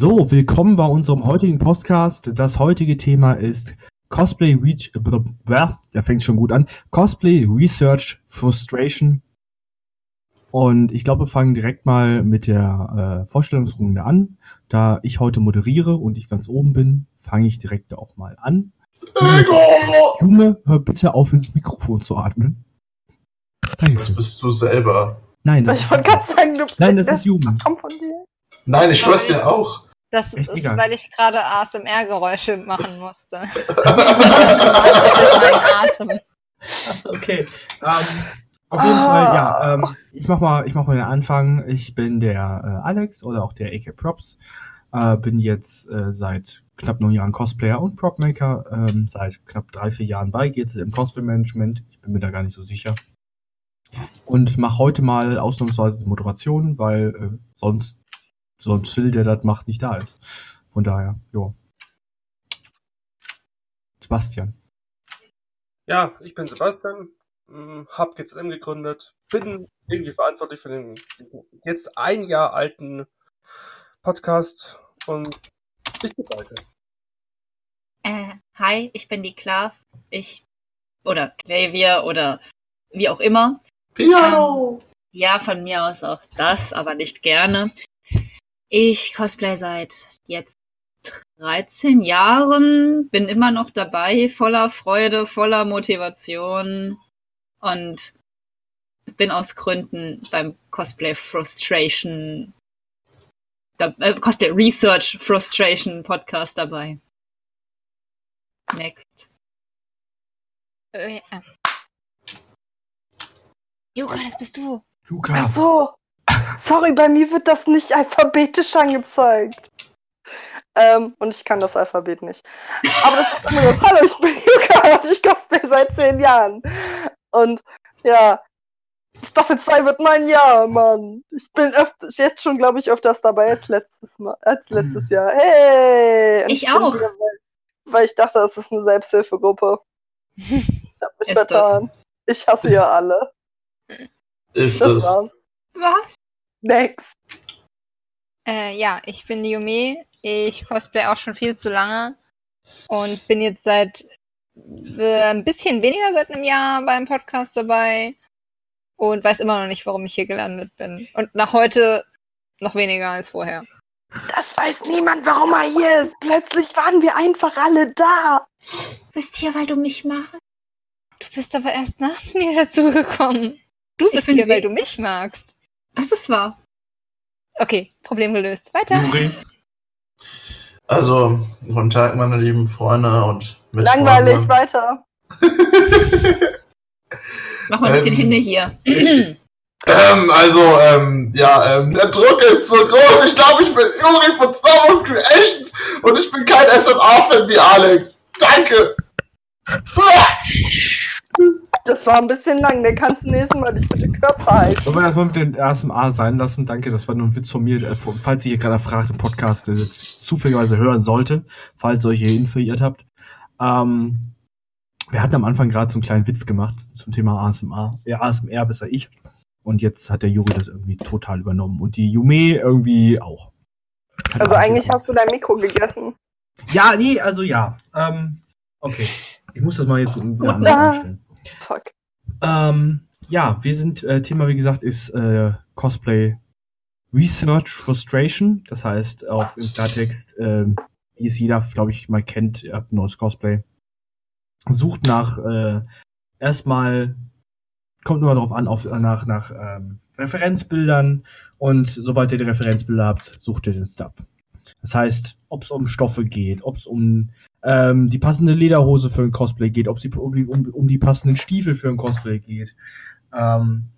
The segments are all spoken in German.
So, willkommen bei unserem heutigen Podcast. Das heutige Thema ist Cosplay Reach, der fängt schon gut an. Cosplay Research Frustration. Und ich glaube, wir fangen direkt mal mit der äh, Vorstellungsrunde an. Da ich heute moderiere und ich ganz oben bin, fange ich direkt auch mal an. Junge, hör bitte auf ins Mikrofon zu atmen. Danke. Das bist du selber. Nein, das, ich gerade sagen, du Nein, das ist Jugen. Das kommt von dir. Nein, ich schwör's dir auch. Das Echt ist, egal. weil ich gerade ASMR-Geräusche machen musste. Okay. Ähm, auf jeden Fall, ja. Ähm, ich mach mal, ich mach mal den Anfang. Ich bin der äh, Alex oder auch der AK Props. Äh, bin jetzt äh, seit knapp neun Jahren Cosplayer und Propmaker. Ähm, seit knapp drei, vier Jahren bei GC im Cosplay Management. Ich bin mir da gar nicht so sicher. Und mache heute mal ausnahmsweise die Moderation, weil äh, sonst sonst Phil, der das macht, nicht da ist. Von daher, ja. Sebastian. Ja, ich bin Sebastian, mh, hab GZM gegründet, bin irgendwie verantwortlich für den jetzt ein Jahr alten Podcast und ich bin weiter. Äh, hi, ich bin die Klav. Ich, oder Klavier oder wie auch immer. Piano! Ja, von mir aus auch das, aber nicht gerne. Ich cosplay seit jetzt 13 Jahren, bin immer noch dabei, voller Freude, voller Motivation und bin aus Gründen beim Cosplay Frustration, da, äh, Cosplay Research Frustration Podcast dabei. Next. Äh, ja. Juka, das bist du. Luca. Ach so. Sorry, bei mir wird das nicht alphabetisch angezeigt. Ähm, und ich kann das Alphabet nicht. Aber das ist immer das. Hallo, ich bin Yuka und ich cosplay seit zehn Jahren. Und ja, Staffel 2 wird mein Jahr, Mann. Ich bin öfter, jetzt schon, glaube ich, öfters dabei als letztes Mal, als letztes Jahr. Hey! Und Ich bin auch. wieder, Weil, weil ich dachte, das ist eine Selbsthilfegruppe. Ich hab mich Ist das? vertan. Ich hasse ihr alle. Ist Das es. war's. Was? Next. Äh, ja, ich bin die Yume. Ich cosplay auch schon viel zu lange und bin jetzt seit äh, ein bisschen weniger seit einem Jahr beim Podcast dabei und weiß immer noch nicht, warum ich hier gelandet bin. Und nach heute noch weniger als vorher. Das weiß niemand, warum er hier ist. Plötzlich waren wir einfach alle da. Du bist hier, weil du mich magst. Du bist aber erst nach mir dazugekommen. Du bist hier, weil we- du mich magst. Das ist wahr. Okay, Problem gelöst. Weiter. Juri. Also, guten Tag, meine lieben Freunde und Langweilig, Mitfreunde. weiter. Mach mal ein bisschen Ähm, Hände hier. Ähm, also, ähm, ja, ähm, der Druck ist zu groß. Ich glaube, ich bin Juri von Star of Creations und ich bin kein SMA-Fan wie Alex. Danke! Das war ein bisschen lang. Der kannst du nächstes Mal dich bitte Körper halten. Sollen wir das mal mit den ASMR sein lassen? Danke, das war nur ein Witz von mir. Äh, Falls ihr hier gerade fragt im Podcast, der jetzt zufälligerweise hören sollte, falls ihr euch hier verirrt habt. Ähm, wir hatten am Anfang gerade so einen kleinen Witz gemacht zum Thema ASMR. Ja, ASMR besser ich. Und jetzt hat der Juri das irgendwie total übernommen. Und die Yume irgendwie auch. Hat Also auch eigentlich gemacht. hast du dein Mikro gegessen. Ja, nee, also ja. Ähm, okay. Ich muss das mal jetzt um Gut, einstellen. Fuck. Ähm, ja, wir sind, äh, Thema wie gesagt ist äh, Cosplay Research Frustration. Das heißt, auf im Klartext, ähm, wie es jeder, glaube ich, mal kennt, ihr habt ein neues Cosplay. Sucht nach äh, erstmal, kommt immer darauf an, auf, nach, nach ähm, Referenzbildern und sobald ihr die Referenzbilder habt, sucht ihr den Stuff. Das heißt, ob es um Stoffe geht, ob es um ähm, die passende Lederhose für ein Cosplay geht, ob es um, die- um, um die passenden Stiefel für ein Cosplay geht, ähm,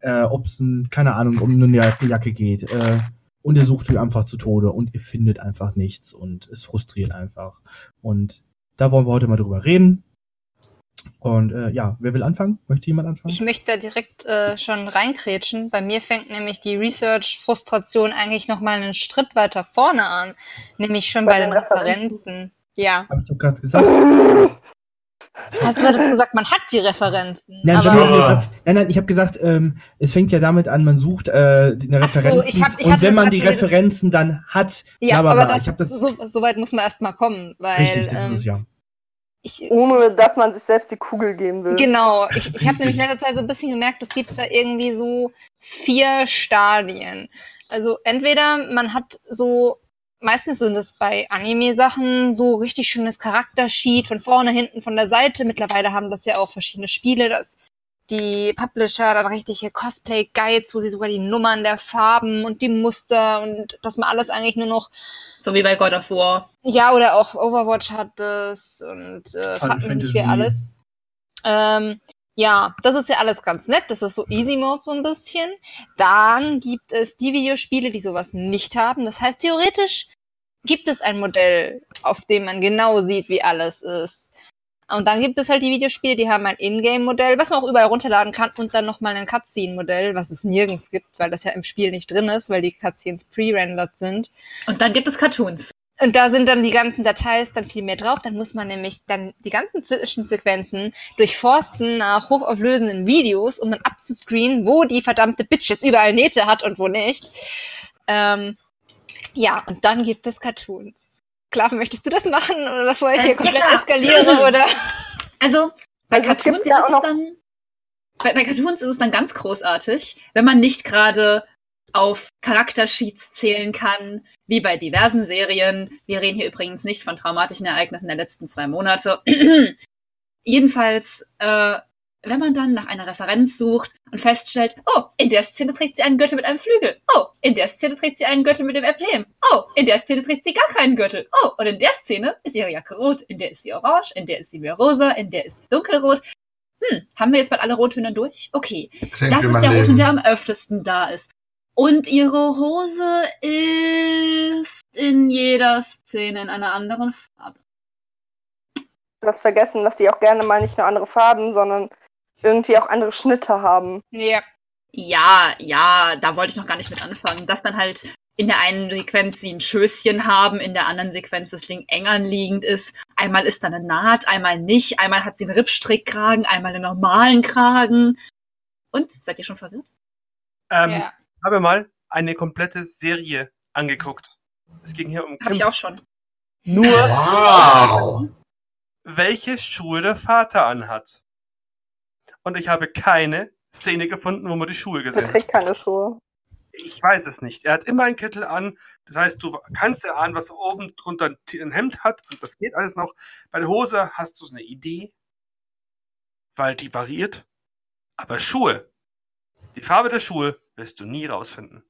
äh, ob es, keine Ahnung, um eine Jacke, Jacke geht. Äh, und ihr sucht euch einfach zu Tode und ihr findet einfach nichts und es frustriert einfach. Und da wollen wir heute mal drüber reden. Und äh, ja, wer will anfangen? Möchte jemand anfangen? Ich möchte da direkt äh, schon reinkrätschen. Bei mir fängt nämlich die Research-Frustration eigentlich noch mal einen Schritt weiter vorne an. Nämlich schon Bei bei, den den Referenzen? Referenzen. Ja. Hab ich doch gerade gesagt. Hast du hattest gesagt, man hat die Referenzen. Nein, aber nein, nein, ich habe gesagt, ähm, es fängt ja damit an, man sucht äh, eine Ach so, und wenn das man die das- Referenzen dann hat, ja, aber bla. das, ich habe das so, so weit muss man erstmal kommen, weil richtig, das ähm, ist es ja. ich, Ohne dass man sich selbst die Kugel geben will. Genau, ich, ich habe nämlich in letzter Zeit so ein bisschen gemerkt, es gibt da irgendwie so vier Stadien. Also entweder man hat so, meistens sind es bei Anime-Sachen so richtig schönes Charaktersheet von vorne, hinten, von der Seite. Mittlerweile haben das ja auch verschiedene Spiele, dass die Publisher dann richtige Cosplay-Guides, wo sie sogar die Nummern der Farben und die Muster und dass man alles eigentlich nur noch So wie bei God of War. ja, oder auch Overwatch hat das und äh, Final Fantasy. alles. Ähm, ja, das ist ja alles ganz nett. Das ist so Easy Mode so ein bisschen. Dann gibt es die Videospiele, die sowas nicht haben. Das heißt, theoretisch gibt es ein Modell, auf dem man genau sieht, wie alles ist. Und dann gibt es halt die Videospiele, die haben ein Ingame-Modell, was man auch überall runterladen kann und dann nochmal ein Cutscene-Modell, was es nirgends gibt, weil das ja im Spiel nicht drin ist, weil die Cutscenes pre-rendered sind. Und dann gibt es Cartoons. Und da sind dann die ganzen Details dann viel mehr drauf. Dann muss man nämlich dann die ganzen Zwischensequenzen durchforsten nach hochauflösenden Videos, um dann abzuscreenen, wo die verdammte Bitch jetzt überall Nähte hat und wo nicht. Ähm, ja, und dann gibt es Cartoons. Klaven, möchtest du das machen? Oder bevor ich Äh, hier ja, komplett klar. eskaliere? Oder? Also, bei Also Cartoons ja ist es dann. Bei, bei Cartoons ist es dann ganz großartig, wenn man nicht gerade auf Charaktersheets zählen kann, wie bei diversen Serien. Wir reden hier übrigens nicht von traumatischen Ereignissen der letzten zwei Monate. Jedenfalls, äh, wenn man dann nach einer Referenz sucht und feststellt, oh, in der Szene trägt sie einen Gürtel mit einem Flügel. Oh, in der Szene trägt sie einen Gürtel mit dem Emblem. Oh, in der Szene trägt sie gar keinen Gürtel. Oh, und in der Szene ist ihre Jacke rot, in der ist sie orange, in der ist sie mehr rosa, in der ist sie dunkelrot. Hm, haben wir jetzt bald alle Rottöne durch? Okay. Klingt Das ist der Rotton, Leben. der am öftesten da ist. Und ihre Hose ist in jeder Szene in einer anderen Farbe. Du hast vergessen, dass die auch gerne mal nicht nur andere Farben, sondern irgendwie auch andere Schnitte haben. Ja. Ja, ja, da wollte ich noch gar nicht mit anfangen. Dass dann halt in der einen Sequenz sie ein Schößchen haben, in der anderen Sequenz das Ding eng anliegend ist. Einmal ist da eine Naht, einmal nicht. Einmal hat sie einen Rippstrickkragen, einmal einen normalen Kragen. Und? Seid ihr schon verwirrt? Ähm, ja. Habe mal eine komplette Serie angeguckt. Es ging hier um Hab ich auch schon. nur, Wow. welche Schuhe der Vater anhat. Und ich habe keine Szene gefunden, wo man die Schuhe Er gesehen hat. trägt keine Schuhe. Ich weiß es nicht. Er hat immer einen Kittel an. Das heißt, du kannst erahnen, was er oben drunter ein Hemd hat. Und das geht alles noch. Bei der Hose hast du so eine Idee, weil die variiert. Aber Schuhe, die Farbe der Schuhe wirst du nie rausfinden.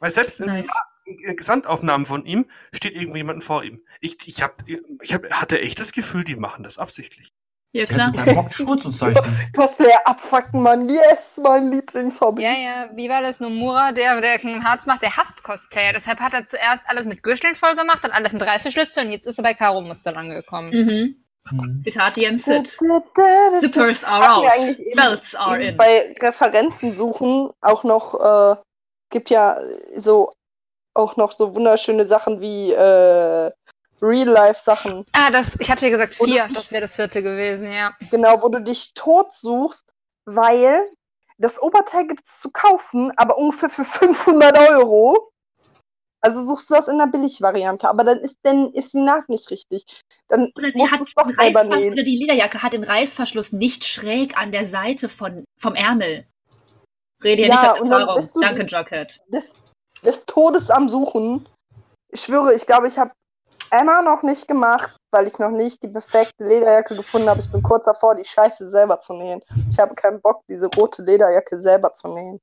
Weil selbst in Nice. in Gesamtaufnahmen von ihm steht irgendjemand vor ihm. Ich, ich, hab, ich hab, hatte echt das Gefühl, die machen das absichtlich. Ja, Ich klar. Schuhe zu zeichnen. Was der abfucken, Mann. Yes, mein Lieblingshobby. Ja, ja, wie war das? Nomura, der, der Kingdom Hearts macht, der hasst Cosplayer. Deshalb hat er zuerst alles mit Gürteln voll gemacht, dann alles mit Reißverschlüsse und jetzt ist er bei Karo-Muster angekommen. Mhm. Hm. Zitat Jens Sid. Zippers are out. Belts are in. Bei Referenzen suchen auch noch, äh, gibt ja so auch noch so wunderschöne Sachen wie äh, Real-Life-Sachen. Ah, das, ich hatte ja gesagt vier, ich- das wäre das vierte gewesen, ja. Genau, wo du dich tot suchst, weil das Oberteil gibt es zu kaufen, aber ungefähr für 500 Euro. Also suchst du das in der Billigvariante, aber dann ist, dann ist die Naht nicht richtig. Dann Oder sie musst hat du es doch selber nähen. oder die Lederjacke hat den Reißverschluss nicht schräg an der Seite von, vom Ärmel. Rede hier Ja, nicht aus Erfahrung. Danke, Jughead. des, des Todes am Suchen. Ich schwöre, ich glaube, ich habe Emma noch nicht gemacht, weil ich noch nicht die perfekte Lederjacke gefunden habe. Ich bin kurz davor, die Scheiße selber zu nähen. Ich habe keinen Bock, diese rote Lederjacke selber zu nähen.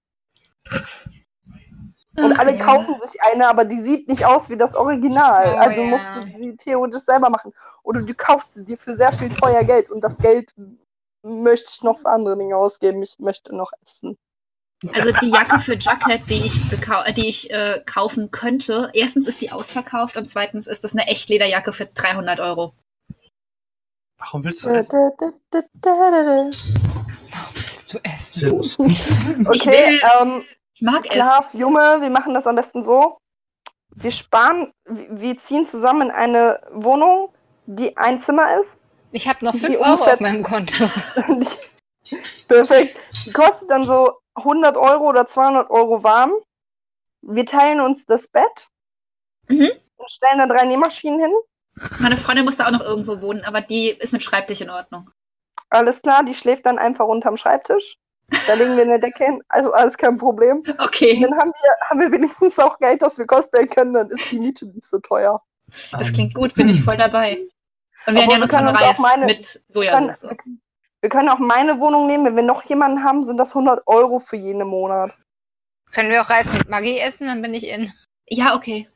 Und Ach, alle ja. kaufen sich eine, aber die sieht nicht aus wie das Original. Oh, also ja. musst du sie theoretisch selber machen. Oder du kaufst sie dir für sehr viel teuer Geld und das Geld möchte ich noch für andere Dinge ausgeben. Ich möchte noch essen. Also die Jacke für Jughead, die ich, die ich äh, kaufen könnte, erstens ist die ausverkauft und zweitens ist das eine echt Lederjacke für 300 Euro. Warum willst du Da, das? da, da, da, da, da, da. Willst du essen? Okay, will- ähm, Ich mag es. Klar, Junge, wir machen das am besten so. Wir sparen, wir ziehen zusammen in eine Wohnung, die ein Zimmer ist. Ich habe noch Die 5 Euro auf meinem Konto. Perfekt. Die kostet dann so 100 Euro oder 200 Euro warm. Wir teilen uns das Bett. Mhm. Und stellen da drei Nähmaschinen hin. Meine Freundin musste auch noch irgendwo wohnen, aber die ist mit Schreibtisch in Ordnung. Alles klar, die schläft dann einfach unterm Schreibtisch. Da legen wir eine Decke hin. Also alles kein Problem. Und Okay. dann haben wir, haben wir wenigstens auch Geld, dass wir cosplayen können. Dann ist die Miete nicht so teuer. Das klingt gut, bin ich voll dabei. Und wir ernähren wir können uns Reis auch meine- mit Wir können, Sojasauce. wir wir können auch meine Wohnung nehmen. Wenn wir noch jemanden haben, sind das 100 Euro für jeden Monat. Können wir auch Reis mit Maggi essen, dann bin ich in. Ja, okay.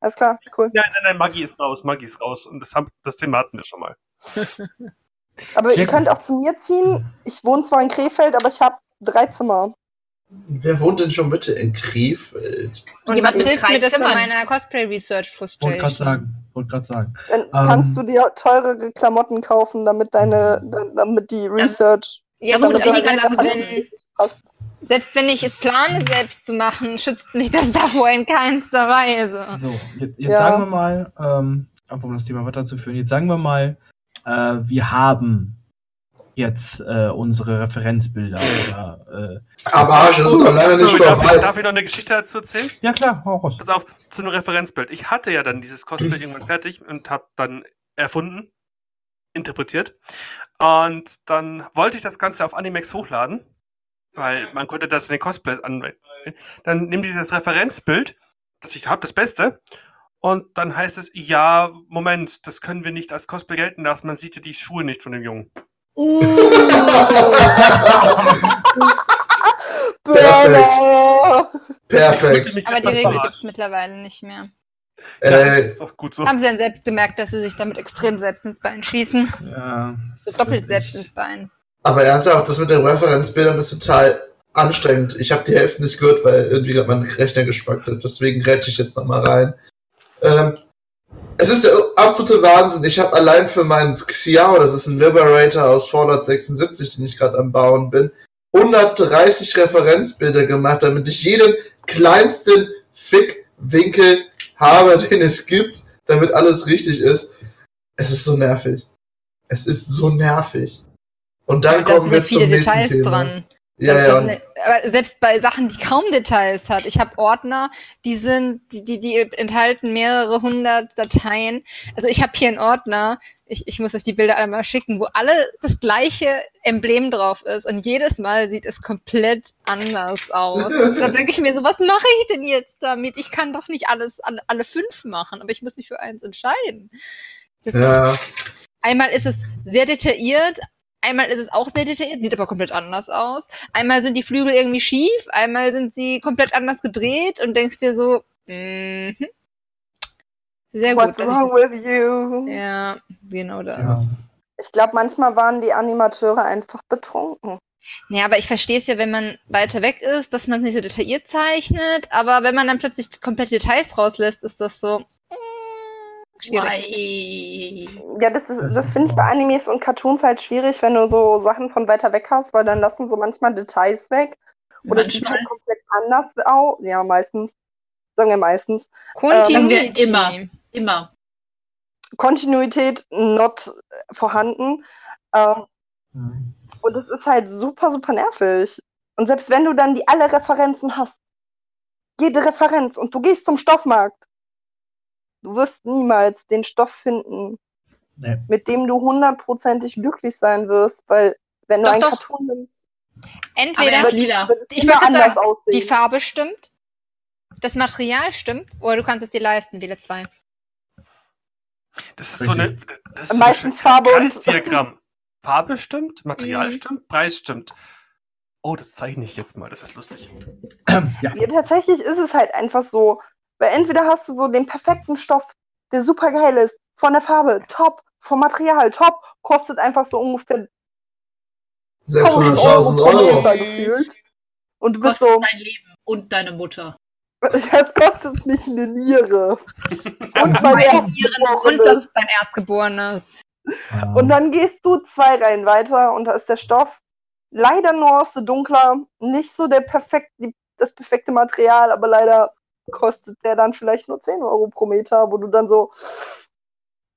Alles klar, cool. Nein, nein, nein, Maggi ist raus, Maggi ist raus. Und das, haben, das Thema hatten wir schon mal. Aber Sehr ihr könnt auch zu mir ziehen. Ich wohne zwar in Krefeld, aber ich habe drei Zimmer. Wer wohnt denn schon bitte in Krefeld? Und Jemand hilft mir das bei meiner Cosplay Research Wollte gerade Frustration? sagen. Wollte gerade sagen. Dann Ähm. kannst du dir teurere Klamotten kaufen, damit deine, da- damit die Research. Ja, musst du weniger selbst lang wenn, passt. selbst wenn ich es plane, selbst zu machen, schützt mich das davor in keinster Weise. So, jetzt, jetzt Ja. sagen wir mal, ähm, einfach um das Thema weiterzuführen, jetzt sagen wir mal, äh, wir haben jetzt äh, unsere Referenzbilder. Oder, äh, Aber Arsch, es ist doch lange Achso, nicht darf, ich, vorbei. darf ich noch eine Geschichte dazu erzählen? ja klar, hau raus. Pass auf, zu einem Referenzbild. Ich hatte ja dann dieses Cosplay irgendwann fertig und habe dann erfunden, interpretiert. Und dann wollte ich das Ganze auf Animex hochladen, weil man konnte das in den Cosplays anwenden. Dann nimm dir das Referenzbild, das ich habe, das Beste. Und dann heißt es, ja, Moment, das können wir nicht als Cosplay gelten lassen. Man sieht ja die Schuhe nicht von dem Jungen. Uh, Perfekt. mich Aber die Regel gibt es mittlerweile nicht mehr. Ja, Äh, das ist auch gut so. Haben sie dann selbst gemerkt, dass sie sich damit extrem selbst ins Bein schießen? Ja, So doppelt selbst ins Bein. aber ernsthaft, das mit den Referenzbildern ist total anstrengend. Ich habe die Hälfte nicht gehört, weil irgendwie gerade mein Rechner gespackt hat. Deswegen rette ich jetzt nochmal rein. Ähm, es ist der absolute Wahnsinn. Ich habe allein für meinen Xiao, das ist ein Liberator aus Fallout 76, den ich gerade am Bauen bin, 130 Referenzbilder gemacht, damit ich jeden kleinsten Fickwinkel habe, den es gibt, damit alles richtig ist. Es ist so nervig. Es ist so nervig. Und dann da kommen ja wir zum nächsten Details Thema. dran. Ja, ja. sind- aber selbst bei Sachen, die kaum Details hat. Ich habe Ordner, die sind, die, die, die enthalten mehrere hundert Dateien. Also ich habe hier einen Ordner, ich, ich muss euch die Bilder einmal schicken, wo alle das gleiche Emblem drauf ist und jedes Mal sieht es komplett anders aus. Und da denke ich mir so, was mache ich denn jetzt damit? Ich kann doch nicht alles, alle, alle fünf machen, aber ich muss mich für eins entscheiden. Das ist, ja. Einmal ist es sehr detailliert, einmal ist es auch sehr detailliert, sieht aber komplett anders aus. Einmal sind die Flügel irgendwie schief, einmal sind sie komplett anders gedreht und denkst dir so, mhm. Sehr gut. What's dass ich wrong with you? ja, genau das. ja. Ich glaube, manchmal waren die Animateure einfach betrunken. Ja, aber ich verstehe es ja, wenn man weiter weg ist, dass man es nicht so detailliert zeichnet, aber wenn man dann plötzlich komplett Details rauslässt, ist das so schwierig. Ja, das, ist, das finde ich bei Animes und Cartoons halt schwierig, wenn du so Sachen von weiter weg hast, weil dann lassen sie manchmal Details weg. Oder es sieht Manchmal. halt komplett anders aus. Ja, meistens. Sagen wir meistens. Wir Continuity. immer. Immer. Kontinuität not vorhanden. Ähm, Mhm. und es ist halt super, super nervig. Und selbst wenn du dann die alle Referenzen hast, jede Referenz und du gehst zum Stoffmarkt, du wirst niemals den Stoff finden, Nee. mit dem du hundertprozentig glücklich sein wirst, weil wenn du Doch, ein doch. Cartoon nimmst, Entweder er ist lila. wird es Ich gerade anders sagen, aussehen. die Farbe stimmt, das Material stimmt, oder du kannst es dir leisten, wähle zwei. Das ist so eine, das ist so Meistens ein Farbe und- Kreisdiagramm. Farbe stimmt, Material Mhm. stimmt, Preis stimmt. Oh, das zeichne ich jetzt mal, das ist lustig. ja. Ja, tatsächlich ist es halt einfach so. Weil entweder hast du so den perfekten Stoff, der super geil ist, von der Farbe, top, vom Material, top, kostet einfach so ungefähr 1000 Euro 600.000 pro Euro. Gefühlt. Und du bist Kostet so, dein Leben und deine Mutter. das kostet nicht eine Niere. Und mein Nieren und das ist dein Erstgeborenes. Und dann gehst du zwei Reihen weiter und da ist der Stoff leider Nuance dunkler, nicht so der perfekt, die, das perfekte Material, aber leider kostet der dann vielleicht nur 10 Euro pro Meter, wo du dann so,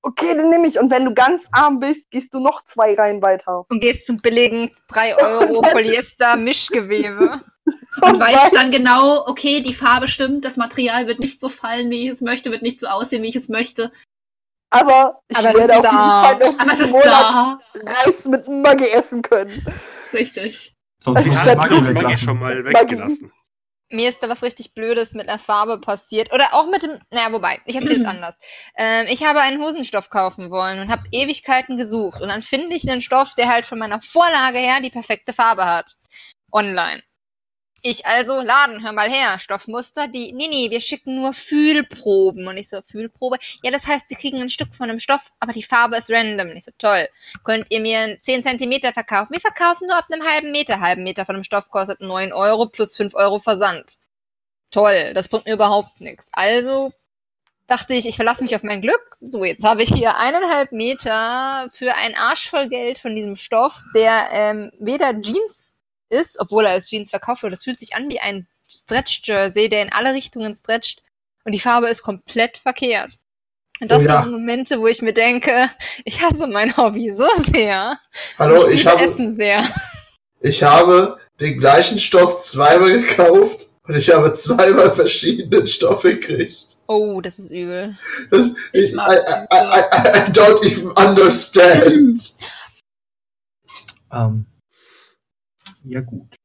okay, den nehme ich. Und wenn du ganz arm bist, gehst du noch zwei Reihen weiter. Und gehst zum billigen 3 Euro Polyester Mischgewebe. Und weißt dann genau, okay, die Farbe stimmt, das Material wird nicht so fallen, wie ich es möchte, wird nicht so aussehen, wie ich es möchte. Aber ich Aber es werde ist auf jeden da. Fall noch Aber es ist diesen Monat da. Reis mit Maggi essen können. Richtig. Sonst Also ich Maggi Maggi, Maggi schon mal weggelassen. Mir ist da was richtig Blödes mit einer Farbe passiert. Oder auch mit dem. Naja, wobei, ich erzähle es anders. Ähm, ich habe einen Hosenstoff kaufen wollen und habe Ewigkeiten gesucht. Und dann finde ich einen Stoff, der halt von meiner Vorlage her die perfekte Farbe hat. Online. Ich also, Laden, hör mal her, Stoffmuster, die, nee, nee, wir schicken nur Fühlproben. Und ich so, Fühlprobe? Ja, das heißt, sie kriegen ein Stück von dem Stoff, aber die Farbe ist random. Und ich so, toll. Könnt ihr mir 10 Zentimeter verkaufen? Wir verkaufen nur ab einem halben Meter. Halben Meter von dem Stoff kostet 9 Euro plus 5 Euro Versand. Toll, das bringt mir überhaupt nichts. Also dachte ich, ich verlasse mich auf mein Glück. So, jetzt habe ich hier eineinhalb Meter für einen Arsch voll Geld von diesem Stoff, der ähm, weder Jeans ist, obwohl er als Jeans verkauft wird. Das fühlt sich an wie ein Stretch-Jersey, der in alle Richtungen stretcht. Und die Farbe ist komplett verkehrt. Und das Oh ja. sind Momente, wo ich mir denke, ich hasse mein Hobby so sehr. Hallo, ich liebe habe, Essen sehr. ich habe den gleichen Stoff zweimal gekauft und ich habe zweimal verschiedenen Stoff gekriegt. Oh, das ist übel. Das, ich, I, mag I, I, I, I don't even understand. Ähm, ja, gut.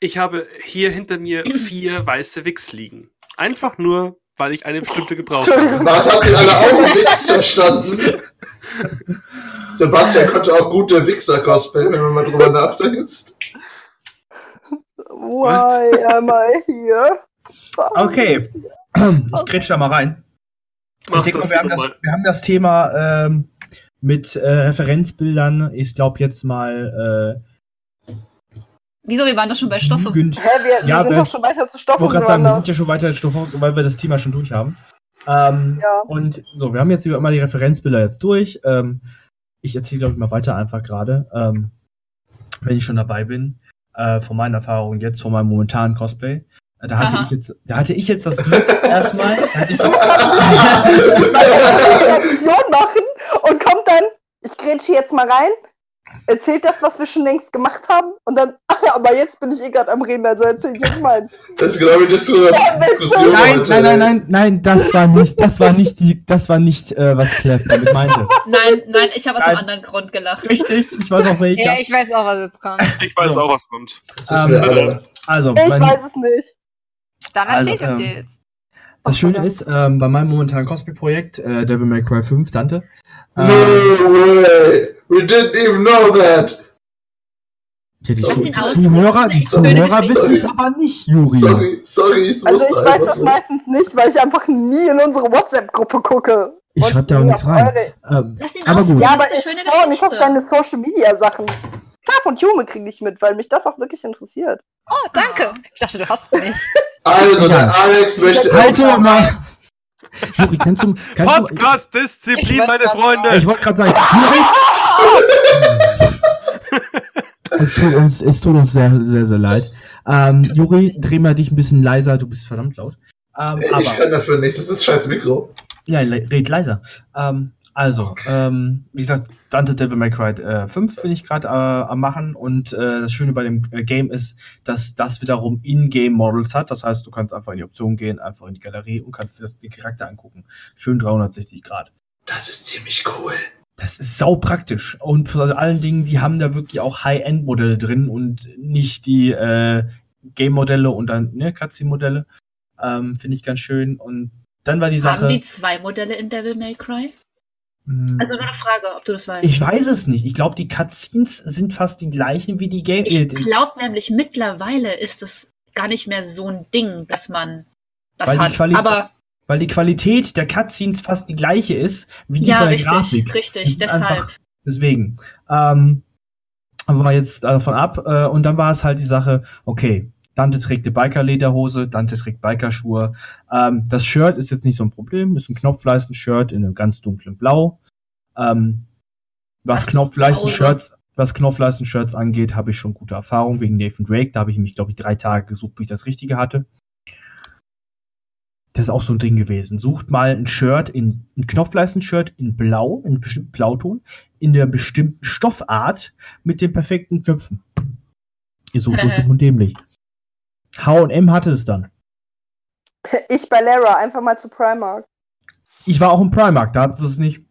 Ich habe hier hinter mir vier weiße Wix liegen. Einfach nur, weil ich eine bestimmte gebraucht habe. Was habt ihr alle auch nichts verstanden? Sebastian konnte auch gute Wichser cosplayen, wenn man mal drüber nachdenkt. Why am I here? Okay. Ich grätsch da mal rein. Mach ich denke mal, wir, haben das, wir haben das Thema ähm, mit äh, Referenzbildern. Ich glaube jetzt mal Wieso, wir waren doch schon bei Stoffe. Jugend. Hä, wir, Ja, wir sind doch schon weiter zu Ich Stoffen wollte gerade sagen, wir sind ja schon weiter in Stoff, weil wir das Thema schon durch haben. Ähm, Ja. Und so, wir haben jetzt immer die Referenzbilder jetzt durch. Ähm, ich erzähle, glaube ich, mal weiter einfach gerade, ähm, wenn ich schon dabei bin, äh, von meinen Erfahrungen jetzt, von meinem momentanen Cosplay. Äh, Da hatte Aha. ich jetzt, da hatte ich jetzt das Glück erstmal. Da hatte ich, eine Revision machen und kommt dann, ich grätsche jetzt mal rein, erzählt das, was wir schon längst gemacht haben und dann, ach ja, aber jetzt bin ich eh gerade am Reden, also erzähl ich jetzt meins. Das ist genau wie Dis- Diskussion nein, heute. nein, nein, nein, nein, das war nicht, das war nicht die, das war nicht, äh, was Clef damit meinte. Nein, nein, ich habe aus einem anderen Grund gelacht. Richtig, ich weiß auch welcher. Ja, ich weiß auch, was jetzt kommt. Ich weiß So. auch, was kommt. Das ist Ähm. Also, Ich mein, weiß es nicht. Dann Also, erzählt es ähm, dir jetzt. das Schöne ist, ähm, bei meinem momentanen Cosplay-Projekt, äh, Devil May Cry 5, Dante, No ähm, way! We didn't even know that! ja, die Lass ihn aus. Zuhörer, die Zuhörer wissen es sagen. aber nicht, Juri. Sorry, sorry, ich Also ich weiß das so. meistens nicht, weil ich einfach nie in unsere WhatsApp-Gruppe gucke. Ich Und schreib da auch nichts rein. Ähm, Lass ihn Aber aus. gut. Ja, aber ich schaue nicht auf deine Social-Media-Sachen. Schlaf und Jume kriege ich mit, weil mich das auch wirklich interessiert. Oh, danke. Ich dachte, du hast mich. Also, der Alex möchte. Halt doch mal! Juri, kannst du, kannst Podcast-Disziplin, meine Freunde! ich wollte gerade sagen, Juri! es, tut uns, es tut uns sehr, sehr, sehr leid. Ähm, Juri, dreh mal dich ein bisschen leiser, du bist verdammt laut. Ähm, Ich aber, kann dafür nichts, das ist scheiß Mikro. ja, red leiser. Ähm, also, ähm, wie gesagt, Dante Devil May Cry äh, 5 bin ich gerade äh, am machen und äh, das Schöne bei dem äh, Game ist, dass das wiederum In-Game-Models hat. Das heißt, du kannst einfach in die Option gehen, einfach in die Galerie und kannst dir den Charakter angucken. Schön 360 Grad. Das ist ziemlich cool. Das ist sau praktisch. Und vor allen Dingen, die haben da wirklich auch High-End-Modelle drin und nicht die äh, Game-Modelle und dann ne, Cutscene-Modelle. Ähm, Finde ich ganz schön. Und dann war die Sache. Haben die zwei Modelle in Devil May Cry? mh, Also nur eine Frage, ob du das weißt. ich weiß es nicht. Ich glaube, die Cutscenes sind fast die gleichen wie die Game. Ich äh, glaube nämlich, mittlerweile ist es gar nicht mehr so ein Ding, dass man das Weil hat. Aber weil die Qualität der Cutscenes fast die gleiche ist wie die ja, von der richtig, Grafik. Das richtig, ist deshalb. einfach- Deswegen. Ähm, aber mal jetzt davon ab. Äh, und dann war es halt die Sache, okay, Dante trägt eine Biker-Lederhose, Dante trägt Bikerschuhe. Ähm, das Shirt ist jetzt nicht so ein Problem, ist ein Knopfleisten-Shirt in einem ganz dunklen Blau. Ähm, was Knopfleisten-Shirts, was Knopfleisten-Shirts angeht, habe ich schon gute Erfahrungen wegen Nathan Drake. Da habe ich mich, glaube ich, drei Tage gesucht, bis ich das Richtige hatte. Das ist auch so ein Ding gewesen. Sucht mal ein Shirt in, ein Knopfleisten-Shirt in Blau, in einem bestimmten Blauton, in der bestimmten Stoffart mit den perfekten Knöpfen. Ihr sucht so dumm und dämlich. H&M hatte es dann. Ich bei Lara, einfach mal zu Primark. Ich war auch im Primark, da hatten sie es nicht.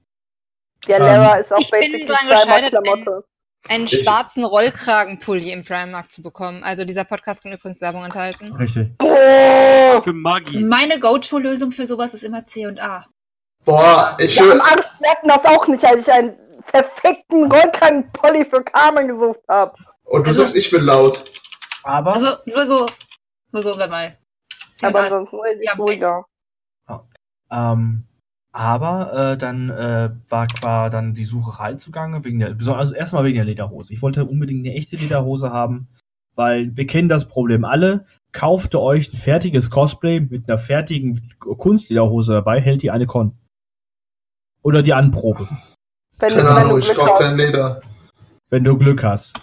Ja, Ähm, Lara ist auch ich basically Primark-Klamotte. Einen Ich- schwarzen Rollkragenpulli im Primark zu bekommen. Also dieser Podcast kann übrigens Werbung enthalten. Richtig. Boah! Für Maggi. Meine Go-To-Lösung für sowas ist immer C und A. Boah, ich Ja, will. Arsch, wir hatten das auch nicht, als ich einen perfekten Rollkragenpulli für Carmen gesucht habe. Und du Also- sagst, ich bin laut. Aber Also nur so, nur so, wenn mal. C Aber A ist- ansonsten Ja, ruhiger. Ähm, aber äh, dann äh, war, war dann die Sucherei zugange, wegen der, also erstmal wegen der Lederhose. Ich wollte unbedingt eine echte Lederhose haben, weil wir kennen das Problem alle. Kaufte euch ein fertiges Cosplay mit einer fertigen Kunstlederhose dabei, hält die eine Con. Oder die Anprobe, Wenn, Keine wenn Ahnung, du ich Glück kauf kein hast. Leder. wenn du Glück hast.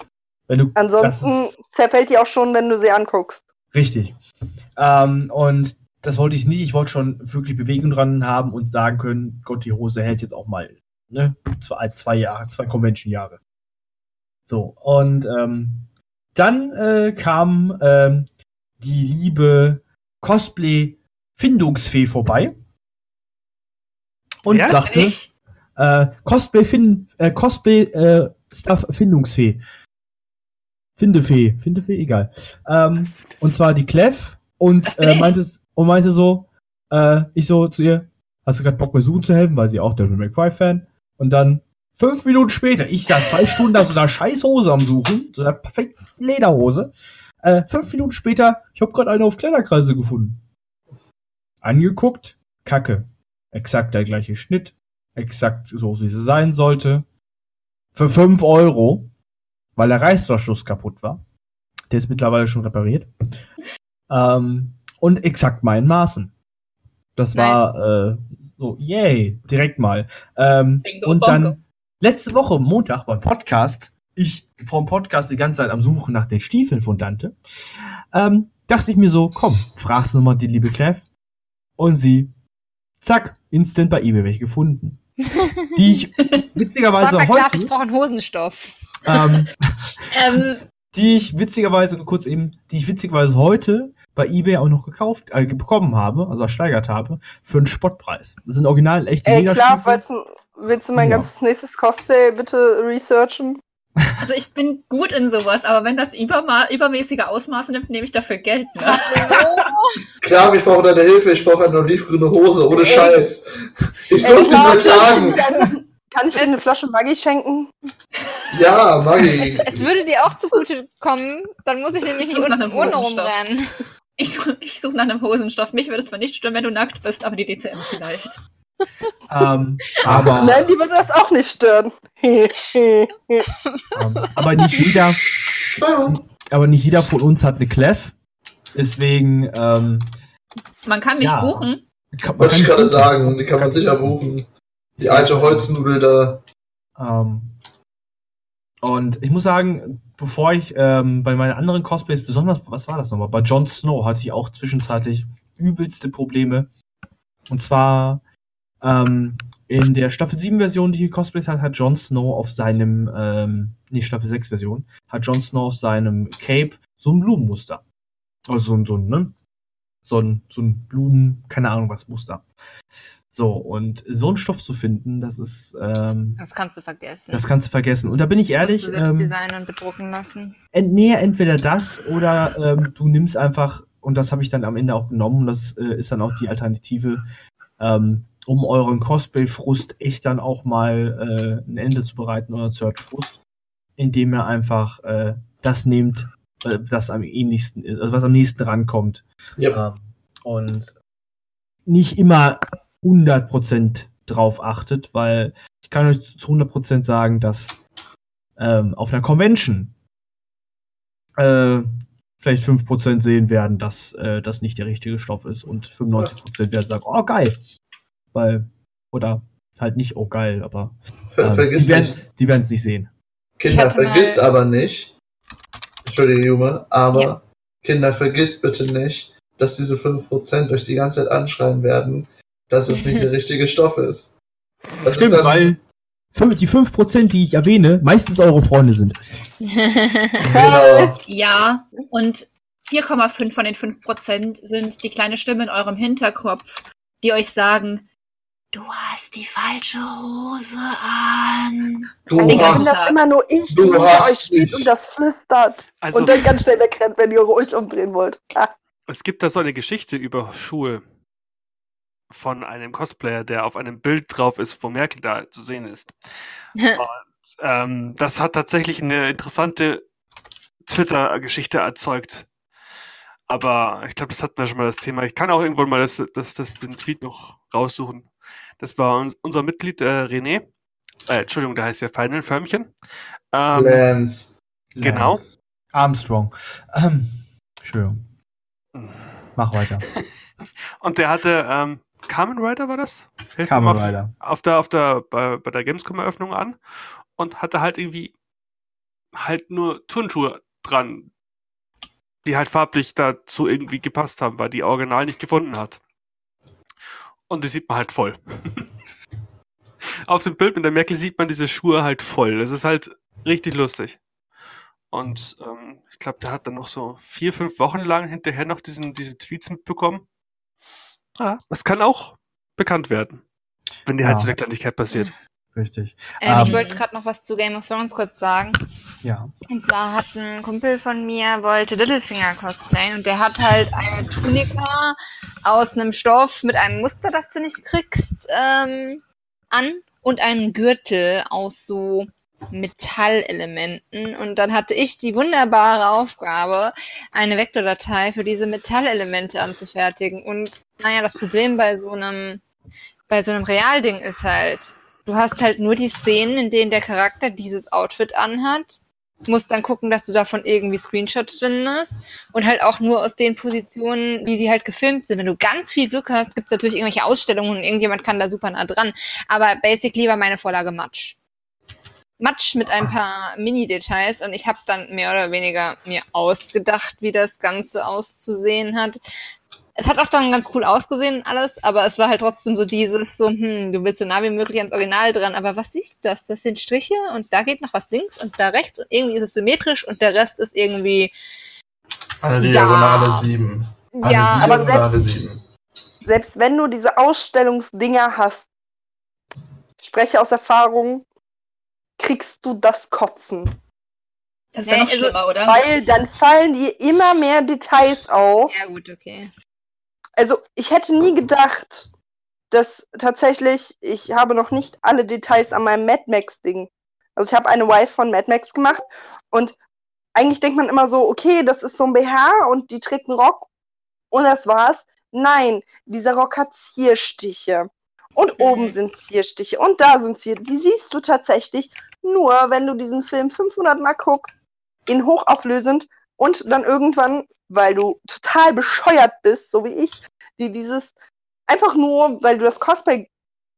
Wenn du, Ansonsten zerfällt die auch schon, wenn du sie anguckst. Richtig. Ähm, und das wollte ich nicht. Ich wollte schon wirklich Bewegung dran haben und sagen können, Gott, die Hose hält jetzt auch mal ne, zwei, zwei Jahre, zwei Convention-Jahre. So, und ähm, dann äh, kam ähm, die liebe Cosplay-Findungsfee vorbei und Wer? sagte, Ich? äh, Cosplay fin äh, Cosplay äh, Stuff Findungsfee. Findefee, Findefee, egal. Ähm, und zwar die Clef und äh, ich. Und meinte so, äh, ich so zu ihr, hast du gerade Bock mir suchen zu helfen, weil sie auch Devil May Cry Fan und dann fünf Minuten später, ich da zwei Stunden da so einer scheiß Hose am suchen, so einer perfekten Lederhose. Äh, fünf Minuten später, ich habe gerade eine auf Kleiderkreise gefunden. Angeguckt, Kacke. Exakt der gleiche Schnitt, exakt so, wie sie sein sollte. Für 5 Euro, weil der Reißverschluss kaputt war. Der ist mittlerweile schon repariert. Ähm, und exakt meinen Maßen. Das war äh, so, yay, direkt mal. Ähm, und bongo. dann letzte Woche, Montag, beim Podcast, ich vom Podcast die ganze Zeit am Suchen nach den Stiefeln von Dante, ähm, dachte ich mir so, komm, fragst du mal die liebe Clef. Und sie, zack, instant bei eBay welche gefunden. Die ich witzigerweise mal klar, ich heute, brauche einen Hosenstoff. ähm, Ähm, die ich witzigerweise, kurz eben, die ich witzigerweise heute bei eBay auch noch gekauft, äh, bekommen habe, also ersteigert habe, für einen Spottpreis. Das sind original echte Ey, klar, willst du, willst du mein Ja. ganzes nächstes Cosplay bitte researchen? also ich bin gut in sowas, aber wenn das überma übermäßige Ausmaße nimmt, nehme ich dafür Geld. Ne? Klar, ich brauche deine Hilfe, ich brauche eine olivgrüne Hose, ohne Ey. Scheiß. Ich suche sie klar, seit Tagen. Dann kann ich dir eine Flasche Maggi schenken? Ja, Maggi. Es, es würde dir auch zugute kommen, dann muss ich nämlich Ich nicht unten ohne rumrennen. Ich, such- ich suche nach einem Hosenstoff. Mich würde es zwar nicht stören, wenn du nackt bist, aber die DCM vielleicht. Ähm, aber, Nein, die würde das auch nicht stören. ähm, aber nicht jeder, aber nicht jeder von uns hat eine Clef. Deswegen, ähm, Man kann mich Ja. buchen. kann, Wollte ich kann- gerade sagen, die kann man sicher buchen. Die alte Holznudel da. Ähm, und ich muss sagen, bevor ich ähm, bei meinen anderen Cosplays, besonders, was war das nochmal? Bei Jon Snow hatte ich auch zwischenzeitlich übelste Probleme. Und zwar ähm, in der Staffel 7 Version, die hier Cosplays hat, hat Jon Snow auf seinem, ähm, nee, Staffel 6 Version, hat Jon Snow auf seinem Cape so ein Blumenmuster. Also so ein, so ein, ne? So ein, so ein Blumen, keine Ahnung was Muster. So, und so einen Stoff zu finden, das ist, ähm, Das kannst du vergessen. das kannst du vergessen. Und da bin ich ehrlich, Musst du selbst ähm, designen und bedrucken lassen. ent, nee, entweder das oder ähm, du nimmst einfach, und das habe ich dann am Ende auch genommen, und das äh, ist dann auch die Alternative, ähm, um euren Cosplay-Frust echt dann auch mal äh, ein Ende zu bereiten, euren Search-Frust, indem ihr einfach äh, das nehmt, äh, das am ähnlichsten ist, also was am nächsten rankommt. Ja. Ähm, und nicht immer 100% drauf achtet, weil ich kann euch zu 100% sagen, dass ähm, auf einer Convention äh, vielleicht 5% sehen werden, dass äh, das nicht der richtige Stoff ist und 95% werden sagen, oh geil. Weil, oder halt nicht, oh geil, aber Ver ähm, vergiss die werden werden's nicht sehen. Kinder, vergisst aber nicht. Entschuldige, Junge, aber Ja. Kinder, vergisst bitte nicht, dass diese 5% euch die ganze Zeit anschreien werden, dass es nicht der richtige Stoff ist. Das Stimmt, ist dann, weil fünf- die 5%, die ich erwähne, meistens eure Freunde sind. genau. Ja, und 4,5 von den 5% sind die kleine Stimme in eurem Hinterkopf, die euch sagen, du hast die falsche Hose an. Du bin hast, das immer nur ich, die hinter euch steht und das flüstert. Also, und dann ganz schnell wegrennt, wenn ihr euch umdrehen wollt. Es gibt da so eine Geschichte über Schuhe von einem Cosplayer, der auf einem Bild drauf ist, wo Merkel da zu sehen ist. Und ähm, das hat tatsächlich eine interessante Twitter-Geschichte erzeugt. Aber ich glaube, das hatten wir schon mal das Thema. Ich kann auch irgendwann mal das, das, das, den Tweet noch raussuchen. Das war uns, unser Mitglied äh, René. Äh, Entschuldigung, der heißt ja Final Förmchen. Ähm, Lance. Genau. Lance. Armstrong. Ähm, Entschuldigung. Mach weiter. Und der hatte, ähm, Kamen Rider war das? Mir Kamen mal Rider. auf der, auf der, bei, bei der Gamescom-Eröffnung an und hatte halt irgendwie halt nur Turnschuhe dran, die halt farblich dazu irgendwie gepasst haben, weil die Original nicht gefunden hat. Und die sieht man halt voll. auf dem Bild mit der Merkel sieht man diese Schuhe halt voll. Das ist halt richtig lustig. Und ähm, ich glaube, der hat dann noch so vier, fünf Wochen lang hinterher noch diesen, diese Tweets mitbekommen. Ja, das kann auch bekannt werden, wenn dir halt Ja. so eine Kleinigkeit passiert. Richtig. ähm, ich Ähm, wollte gerade noch was zu Game of Thrones kurz sagen. Ja. Und zwar hat ein Kumpel von mir wollte Littlefinger cosplayen und der hat halt eine Tunika aus einem Stoff mit einem Muster, das du nicht kriegst, ähm, an und einen Gürtel aus so Metallelementen. Und dann hatte ich die wunderbare Aufgabe, eine Vektordatei für diese Metallelemente anzufertigen. Und naja, das Problem bei so einem, bei so einem Realding ist halt, du hast halt nur die Szenen, in denen der Charakter dieses Outfit anhat musst dann gucken, dass du davon irgendwie Screenshots findest und halt auch nur aus den Positionen, wie sie halt gefilmt sind. Wenn du ganz viel Glück hast, gibt's natürlich irgendwelche Ausstellungen und irgendjemand kann da super nah dran. Aber basically war meine Vorlage Matsch. Matsch mit ein paar Mini-Details und ich habe dann mehr oder weniger mir ausgedacht, wie das Ganze auszusehen hat. Es hat auch dann ganz cool ausgesehen alles, aber es war halt trotzdem so dieses so, hm, du willst so nah wie möglich ans Original dran, aber was ist das? Das sind Striche und da geht noch was links und da rechts und irgendwie ist es symmetrisch und der Rest ist irgendwie, Eine Da. Diagonale 7. Eine ja, aber selbst- 7. Selbst wenn du diese Ausstellungsdinger hast, ich spreche aus Erfahrung, kriegst du das Kotzen. Das ist ja Nee, noch also- schlimmer, oder? Weil dann fallen dir immer mehr Details auf. ja gut, okay. Also ich hätte nie gedacht, dass tatsächlich, ich habe noch nicht alle Details an meinem Mad Max-Ding. Also ich habe eine Wife von Mad Max gemacht und eigentlich denkt man immer so, okay, das ist so ein BH und die trägt einen Rock und das war's. Nein, dieser Rock hat Zierstiche. Und Mhm. oben sind Zierstiche und da sind Zierstiche. Die siehst du tatsächlich nur, wenn du diesen Film 500 Mal guckst, in hochauflösend und dann irgendwann, weil du total bescheuert bist, so wie ich, die dieses einfach nur, weil du das Cosplay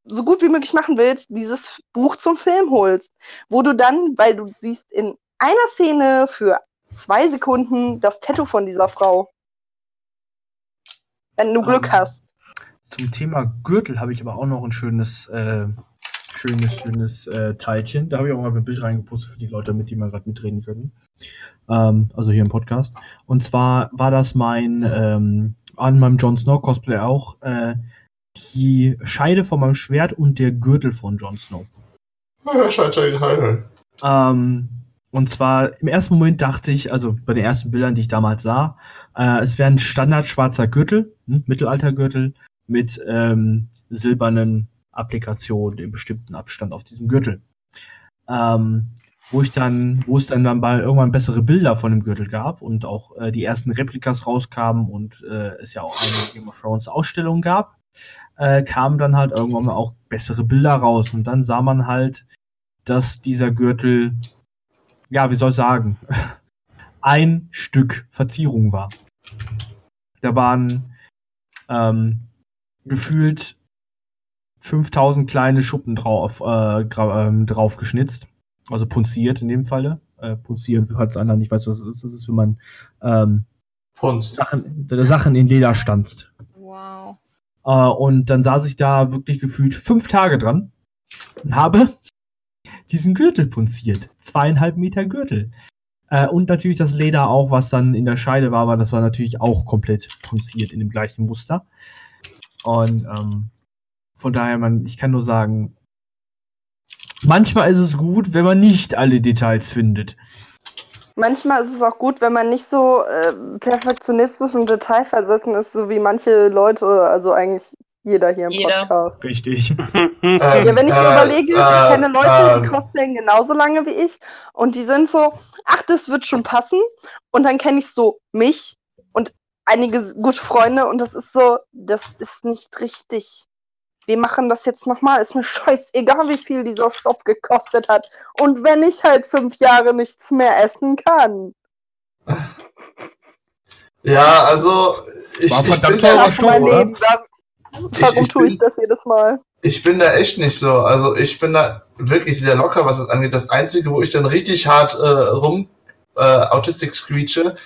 so gut wie möglich machen willst, dieses Buch zum Film holst, wo du dann, weil du siehst in einer Szene für zwei Sekunden das Tattoo von dieser Frau. Wenn du Glück Ähm, hast. Zum Thema Gürtel habe ich aber auch noch ein schönes, äh, schönes, schönes äh, Teilchen. Da habe ich auch mal ein Bild reingepostet für die Leute, damit die mal gerade mitreden können. Ähm, also hier im Podcast. Und zwar war das mein, ähm, an meinem Jon Snow Cosplay auch, äh, die Scheide von meinem Schwert und der Gürtel von Jon Snow. Ja, scheint ja geil. Ähm, und zwar im ersten Moment dachte ich, also bei den ersten Bildern, die ich damals sah, äh, es wäre ein Standard schwarzer Gürtel, hm, Mittelaltergürtel, mit ähm, silbernen Applikationen in bestimmten Abstand auf diesem Gürtel. Ähm, wo ich dann, wo es dann, dann mal irgendwann bessere Bilder von dem Gürtel gab und auch äh, die ersten Replikas rauskamen und äh, es ja auch eine Game of Thrones Ausstellung gab, äh, kamen dann halt irgendwann mal auch bessere Bilder raus und dann sah man halt, dass dieser Gürtel, ja, wie soll ich sagen, ein Stück Verzierung war. Da waren ähm, gefühlt 5000 kleine Schuppen drauf, äh, ähm, drauf geschnitzt. Also punziert in dem Falle. Äh, punzieren hat es anderen, ich weiß, was es ist. Das ist, wenn man ähm. Sachen, Sachen in Leder stanzt. Wow. Äh, und dann saß ich da wirklich gefühlt fünf Tage dran und habe diesen Gürtel punziert. Zweieinhalb Meter Gürtel. Äh, und natürlich das Leder auch, was dann in der Scheide war, aber das war natürlich auch komplett punziert in dem gleichen Muster. Und ähm, von daher, man, ich kann nur sagen, manchmal ist es gut, wenn man nicht alle Details findet. Manchmal ist es auch gut, wenn man nicht so äh, perfektionistisch und detailversessen ist, so wie manche Leute, also eigentlich jeder hier im Jeder. Podcast. Richtig. Ähm, Ja, wenn ich so äh, überlege, ich äh, kenne Leute, die ähm, cosplayen genauso lange wie ich und die sind so, ach, das wird schon passen. Und dann kenne ich so mich einige gute Freunde und das ist so, das ist nicht richtig. Wir machen das jetzt nochmal, ist mir scheißegal, wie viel dieser Stoff gekostet hat. Und wenn ich halt fünf Jahre nichts mehr essen kann. Ja, also ich, War ich, bin da, Stoff? Leben, da- Warum ich tue ich bin- das jedes Mal? ich bin da echt nicht so. Also ich bin da wirklich sehr locker, was es angeht. Das Einzige, wo ich dann richtig hart äh, rum äh, Autistic screeche,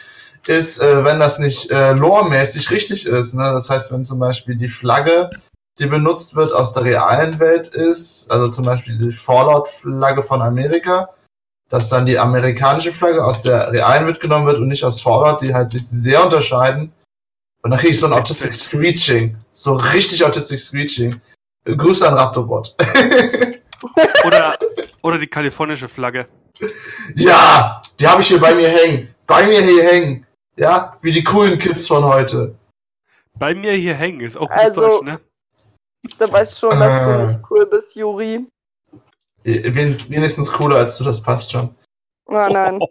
ist, äh, wenn das nicht äh, loremäßig richtig ist. Ne? Das heißt, wenn zum Beispiel die Flagge, die benutzt wird, aus der realen Welt ist, also zum Beispiel die Fallout-Flagge von Amerika, dass dann die amerikanische Flagge aus der realen Welt genommen wird und nicht aus Fallout, die halt sich sehr unterscheiden. Und dann kriege ich so ein Autistic Screeching. So richtig Autistic Screeching. Grüße an Raptorbot. Oder, oder die kalifornische Flagge. ja, die habe ich hier bei mir hängen. Bei mir hier hängen. Ja, wie die coolen Kids von heute. Bei mir hier hängen ist auch Also- Deutsch, ne? Da weißt schon, dass du Äh. nicht cool bist, Juri. Wen- Wenigstens cooler als du, das passt schon. Ah, nein.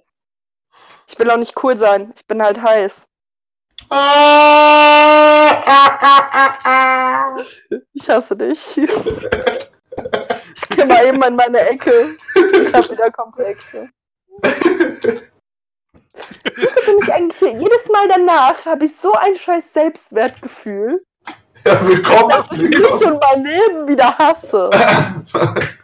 Ich will auch nicht cool sein. Ich bin halt heiß. Ich hasse dich. Ich geh mal eben in meine Ecke. Ich hab wieder Komplexe. Wieso bin ich eigentlich hier? Jedes Mal danach habe ich so ein scheiß Selbstwertgefühl, Ja, willkommen. dass ich mich und mein Leben wieder hasse.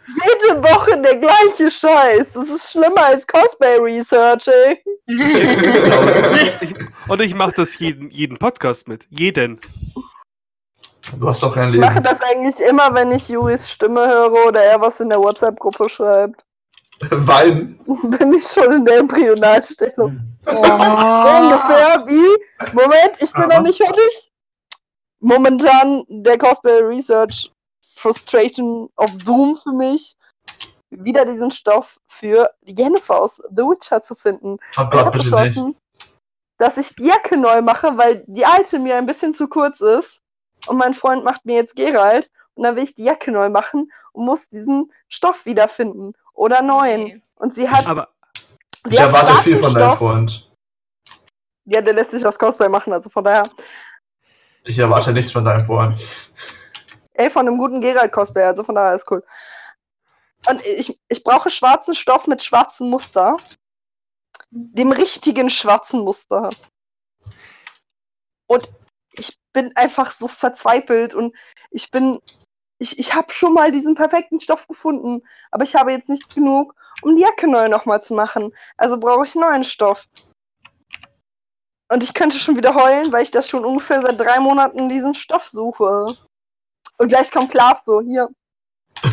Jede Woche der gleiche Scheiß. Das ist schlimmer als Cosplay Researching. Und ich mache das jeden, jeden Podcast mit. Jeden. Du hast doch kein Ich mache Leben. das eigentlich immer, wenn ich Juris Stimme höre oder er was in der WhatsApp-Gruppe schreibt. Weinen. Bin ich schon in der Embryonalstellung. So ungefähr wie. Moment, ich bin Aber- noch nicht fertig. Momentan der Cosplay Research Frustration of Doom für mich. Wieder diesen Stoff für Jennifer aus The Witcher zu finden. Oh Ich habe bitte nicht. beschlossen, dass ich die Jacke neu mache, weil die alte mir ein bisschen zu kurz ist. Und mein Freund macht mir jetzt Gerald. Und dann will ich die Jacke neu machen und muss diesen Stoff wiederfinden. Oder neuen. Okay. Und sie hat. Aber sie Ich hat erwarte viel schwarzen von deinem. Freund. Ja, der lässt sich das Cosplay machen, also von daher. Ich erwarte nichts von deinem Freund. Ey, von einem guten Gerald-Cosplay, also von daher ist cool. Und ich, ich brauche schwarzen Stoff mit schwarzem Muster. Dem richtigen schwarzen Muster. Und ich bin einfach so verzweifelt und ich bin. Ich, ich habe schon mal diesen perfekten Stoff gefunden, aber ich habe jetzt nicht genug, um die Jacke neu nochmal zu machen. Also brauche ich neuen Stoff. Und ich könnte schon wieder heulen, weil ich das schon ungefähr seit drei Monaten diesen Stoff suche. Und gleich kommt Klav so, hier.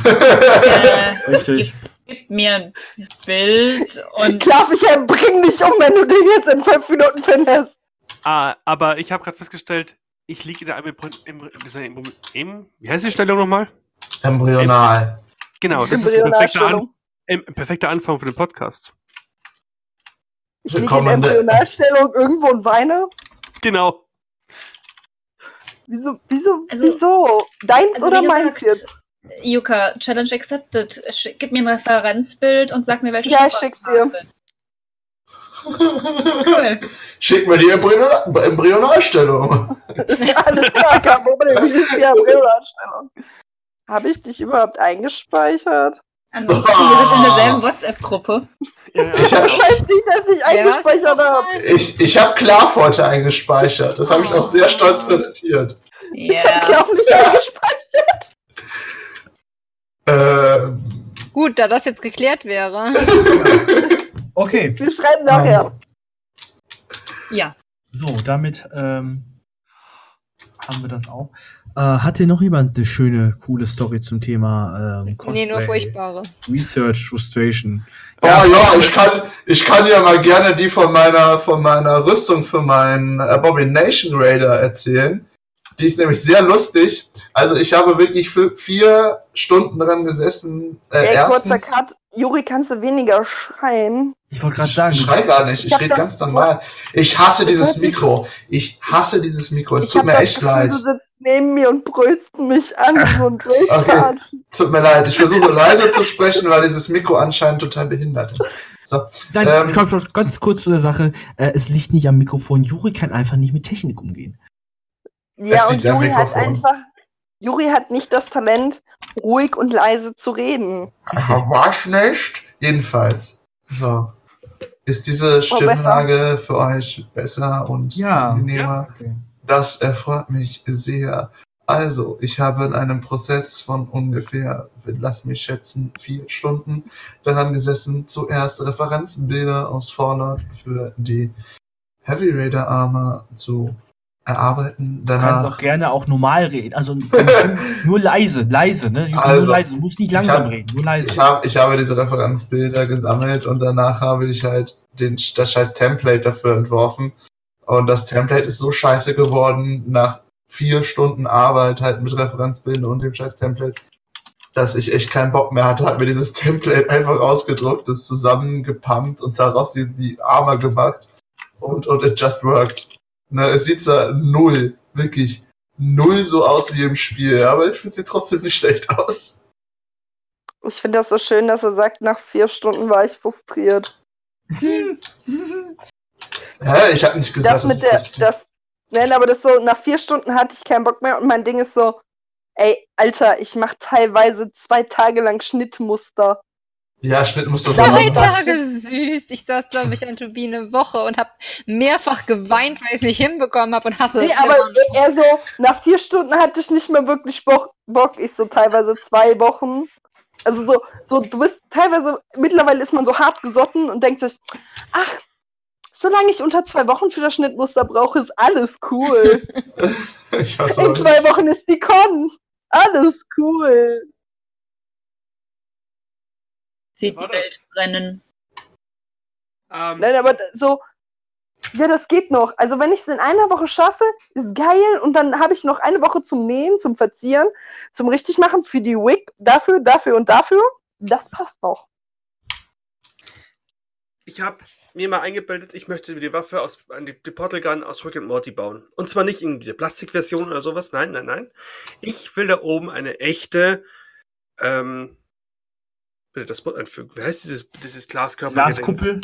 Äh, Richtig. gib mir ein Bild und Klav, ich bring dich um, wenn du den jetzt in fünf Minuten findest. Ah, aber ich habe gerade festgestellt, ich liege in einem im, im, wie heißt die Stellung nochmal? Embryonal. Genau, das ist ein perfekter, An, ein perfekter Anfang für den Podcast. Ich liege in der- Embryonalstellung irgendwo und weine. Genau. Wieso, wieso, Also- wieso? Deins also oder meins gesagt, jetzt? Yuka, Challenge accepted. Sch- Gib mir ein Referenzbild und sag mir, welche Ja, ich schick's dir. Cool. Schick mir die Embryonal Embryonalstellung. Alles klar, kein Problem. Wie ist die Embryonalstellung? Habe ich dich überhaupt eingespeichert? Ansonsten, wir sind in derselben WhatsApp-Gruppe. Ja, ja, Ich weiß nicht, dass ich eingespeichert habe. Ich, ich habe Klarf heute eingespeichert. Das habe ich auch sehr stolz präsentiert. Ich habe Ja. Klav nicht eingespeichert. Ähm, Gut, da das jetzt geklärt wäre. Okay. Wir schreiben nachher. Ja. So, damit ähm, haben wir das auch. Äh, hat hier noch jemand eine schöne, coole Story zum Thema ähm, Nee, nur Cosplay, furchtbare. Research, Frustration? Ja, ja, ich kann, ich kann ja mal gerne die von meiner, von meiner Rüstung für meinen Abomination Raider erzählen. Die ist nämlich sehr lustig. Also ich habe wirklich für vier Stunden dran gesessen. Äh, Ey, kurzer erstens, Cut. Juri, kannst du weniger schreien? Ich wollte gerade ich sagen, schrei gar nicht, ich Ich rede ganz normal. Ich hasse dieses Mikro. Ich hasse dieses Mikro. Es ich tut mir echt Gefühl, leid. Du sitzt neben mir und brüllst mich an, so ein Drehstart. Tut mir leid. Ich versuche leiser zu sprechen, weil dieses Mikro anscheinend total behindert ist. So, nein, Ähm, stopp, stopp, ganz kurz zu der Sache. Äh, es liegt nicht am Mikrofon. Juri kann einfach nicht mit Technik umgehen. Ja, Es und Juri hat einfach. Juri hat nicht das Talent, ruhig und leise zu reden. aber war's nicht? Jedenfalls. So. Ist diese Stimmlage für euch besser und Ja. angenehmer? Okay. Das erfreut mich sehr. Also, ich habe in einem Prozess von ungefähr, lass mich schätzen, vier Stunden daran gesessen, zuerst Referenzbilder aus Fallout für die Heavy Raider Armor zu erarbeiten. Du kannst Danach auch gerne auch normal reden. Also nur leise, leise, ne? Also, nur leise. Du musst nicht langsam hab- reden, nur leise. Ich, hab, ich habe diese Referenzbilder gesammelt und danach habe ich halt den, das scheiß Template dafür entworfen. Und das Template ist so scheiße geworden, nach vier Stunden Arbeit halt mit Referenzbildern und dem scheiß Template, dass ich echt keinen Bock mehr hatte, hat mir dieses Template einfach ausgedruckt, das zusammengepumpt und daraus die, die Arme gemacht. Und, und it just worked. Ne, es sieht zwar null, wirklich null so aus wie im Spiel, aber ich finde, es sieht trotzdem nicht schlecht aus. Ich finde das so schön, dass er sagt, nach vier Stunden war ich frustriert. Hä? Ich habe nicht gesagt, das mit ich der, das, nein, aber das so, nach vier Stunden hatte ich keinen Bock mehr und mein Ding ist so, ey, Alter, ich mache teilweise zwei Tage lang Schnittmuster. Ja, Schnitt muss das Ja, Zwei Tage süß. Ich saß, glaube ich, an Turbine eine Woche und habe mehrfach geweint, weil ich es nicht hinbekommen habe und hasse Nee, es aber immer eher so, nach vier Stunden hatte ich nicht mehr wirklich Bock. Ich so teilweise zwei Wochen. Also so, so, du bist teilweise, mittlerweile ist man so hart gesotten und denkt sich, ach, solange ich unter zwei Wochen für das Schnittmuster brauche, ist alles cool. Ich hasse In zwei nicht. Wochen ist die Con. Alles cool. Sieht die Welt das? brennen. Ähm, Nein, aber so, ja, das geht noch. Also wenn ich es in einer Woche schaffe, ist geil und dann habe ich noch eine Woche zum Nähen, zum Verzieren, zum Richtigmachen für die Wig, dafür, dafür und dafür. Das passt noch. ich habe mir mal eingebildet, ich möchte die Waffe aus die, die Portal Gun aus Rick and Morty bauen. Und zwar nicht in der Plastikversion oder sowas. Nein, nein, nein. Ich will da oben eine echte, ähm, bitte das Wort einfügen. Wie heißt dieses, dieses Glaskörper? Glaskuppel.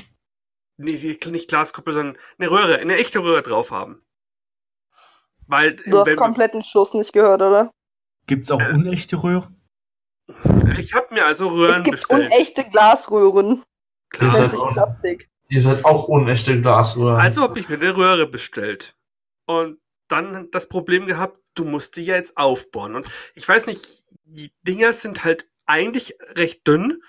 Nee, nicht Glaskuppel, sondern eine Röhre, eine echte Röhre drauf haben. Weil, Du hast kompletten Schluss nicht gehört, oder? Gibt's auch Äh. unechte Röhren? ich habe mir also Röhren es gibt bestellt. unechte Glasröhren. Ihr Klar. seid Nennt sich auch- Plastik. Ihr seid auch unechte Glasröhren. Also habe ich mir eine Röhre bestellt. Und dann das Problem gehabt, du musst die ja jetzt aufbauen. Und ich weiß nicht, die Dinger sind halt eigentlich recht dünn.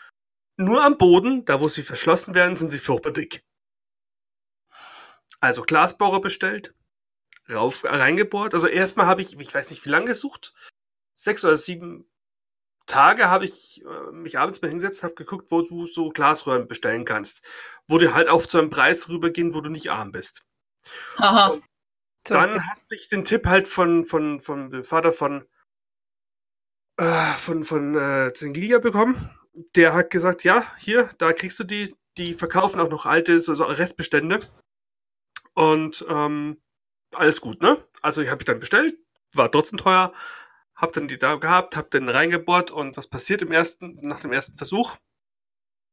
Nur am Boden, da wo sie verschlossen werden, sind sie furchtbar dick. Also Glasbohrer bestellt, rauf, reingebohrt. Also erstmal habe ich, ich weiß nicht wie lange gesucht, sechs oder sieben Tage habe ich äh, mich abends mal hingesetzt, habe geguckt, wo du so Glasröhren bestellen kannst. Wo die halt auf zu einem Preis rübergehen, wo du nicht arm bist. Haha. So, Dann habe ich den Tipp halt von, von, von dem Vater von, äh, von, von äh, Zengilia bekommen. Der hat gesagt, ja, hier, da kriegst du die, die verkaufen auch noch alte so, so Restbestände. Und ähm, alles gut, ne? Also ich habe ich dann bestellt, war trotzdem teuer, hab dann die da gehabt, hab den reingebohrt und was passiert im ersten, nach dem ersten Versuch?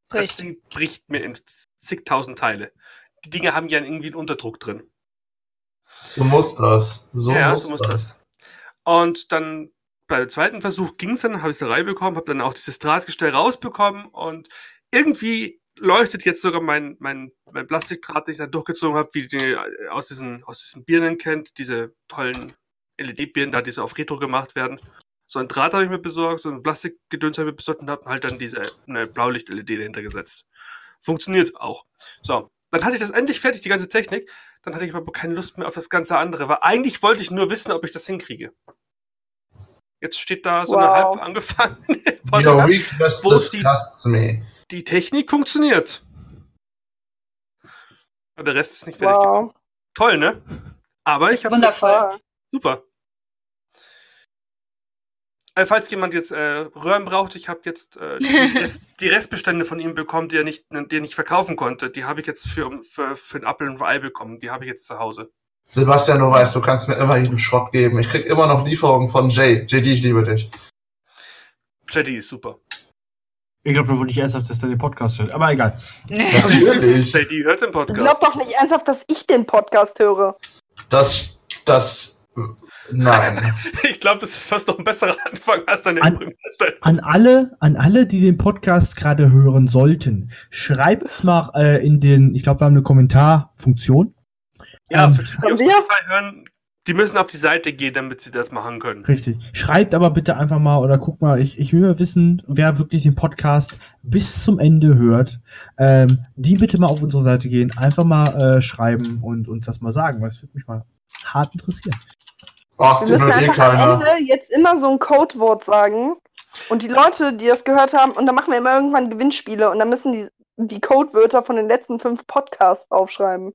Das Bricht. Ding bricht mir in zigtausend Teile. Die Dinge haben ja irgendwie einen Unterdruck drin. So muss das. So ja, muss so muss das. das. Und dann beim zweiten Versuch ging es dann, habe ich es reinbekommen, habe dann auch dieses Drahtgestell rausbekommen und irgendwie leuchtet jetzt sogar mein, mein, mein Plastikdraht, den ich dann durchgezogen habe, wie die äh, aus diesen, aus diesen Birnen kennt, diese tollen LED-Birnen, da die so auf Retro gemacht werden. So ein Draht habe ich mir besorgt, so ein Plastikgedöns habe ich mir besorgt und habe halt dann diese Blaulicht-LED dahinter gesetzt. Funktioniert auch. So, Dann hatte ich das endlich fertig, die ganze Technik. Dann hatte ich aber keine Lust mehr auf das ganze andere, weil eigentlich wollte ich nur wissen, ob ich das hinkriege. Jetzt steht da so eine Wow. halb angefangene Your weakness Wo ist die- disgusts me. Die Technik funktioniert. Aber der Rest ist nicht fertig. Wow. Toll, ne? Aber ich Ist habe wundervoll. Super. Äh, falls jemand jetzt äh, Röhren braucht, ich habe jetzt äh, die, Rest, die Restbestände von ihm bekommen, die er nicht, die er nicht verkaufen konnte. Die habe ich jetzt für, für, für einen Apfel und ein Ei bekommen. Die habe ich jetzt zu Hause. Sebastian, du weißt, du kannst mir immer jeden Schrott geben. Ich krieg immer noch Lieferungen von Jay. JD, ich liebe dich. Jetty ist super. Ich glaube, da wurde nicht ernsthaft, dass er den Podcast hört. Aber egal. Natürlich. Jetty hört den Du Podcast. doch nicht ernsthaft, dass ich den Podcast höre. Das, das, nein. Ich glaube, das ist fast noch ein besserer Anfang als deine An-. An alle, an alle, die den Podcast gerade hören sollten, schreibt's mal äh, in den, ich glaube, wir haben eine Kommentarfunktion. Ja, Ähm, für die, die auf wir? Hören, die müssen auf die Seite gehen, damit sie das machen können. Richtig. Schreibt aber bitte einfach mal oder guck mal, ich, ich will mal wissen, wer wirklich den Podcast bis zum Ende hört. Ähm, die bitte mal auf unsere Seite gehen, einfach mal äh, schreiben und uns das mal sagen, weil es würde mich mal hart interessieren. Ach, Wir müssen eh einfach am. Ende jetzt immer so ein Codewort sagen. Und die Leute, die das gehört haben, und dann machen wir immer irgendwann Gewinnspiele und dann müssen die die Codewörter von den letzten fünf Podcasts aufschreiben.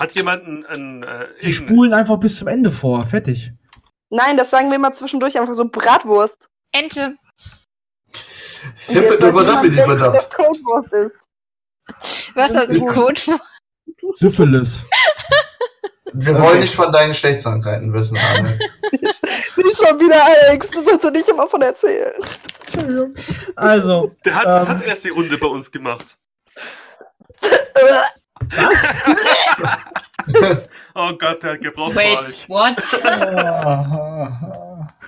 Hat jemand ein, ein, äh, Die spulen einfach bis zum Ende vor. Fertig. Nein, das sagen wir immer zwischendurch einfach so Bratwurst. Ente. Hippe welches dippe das Codewort ist. Was hat ein Code? Syphilis. Wir Okay. wollen nicht von deinen Geschlechtskrankheiten wissen, Alex. Nicht schon wieder, Alex. Du sollst ja nicht immer von erzählen. Entschuldigung. Also, Der hat, das Ähm. hat erst die Runde bei uns gemacht. was? Oh Gott, der hat gebraucht Wait, what?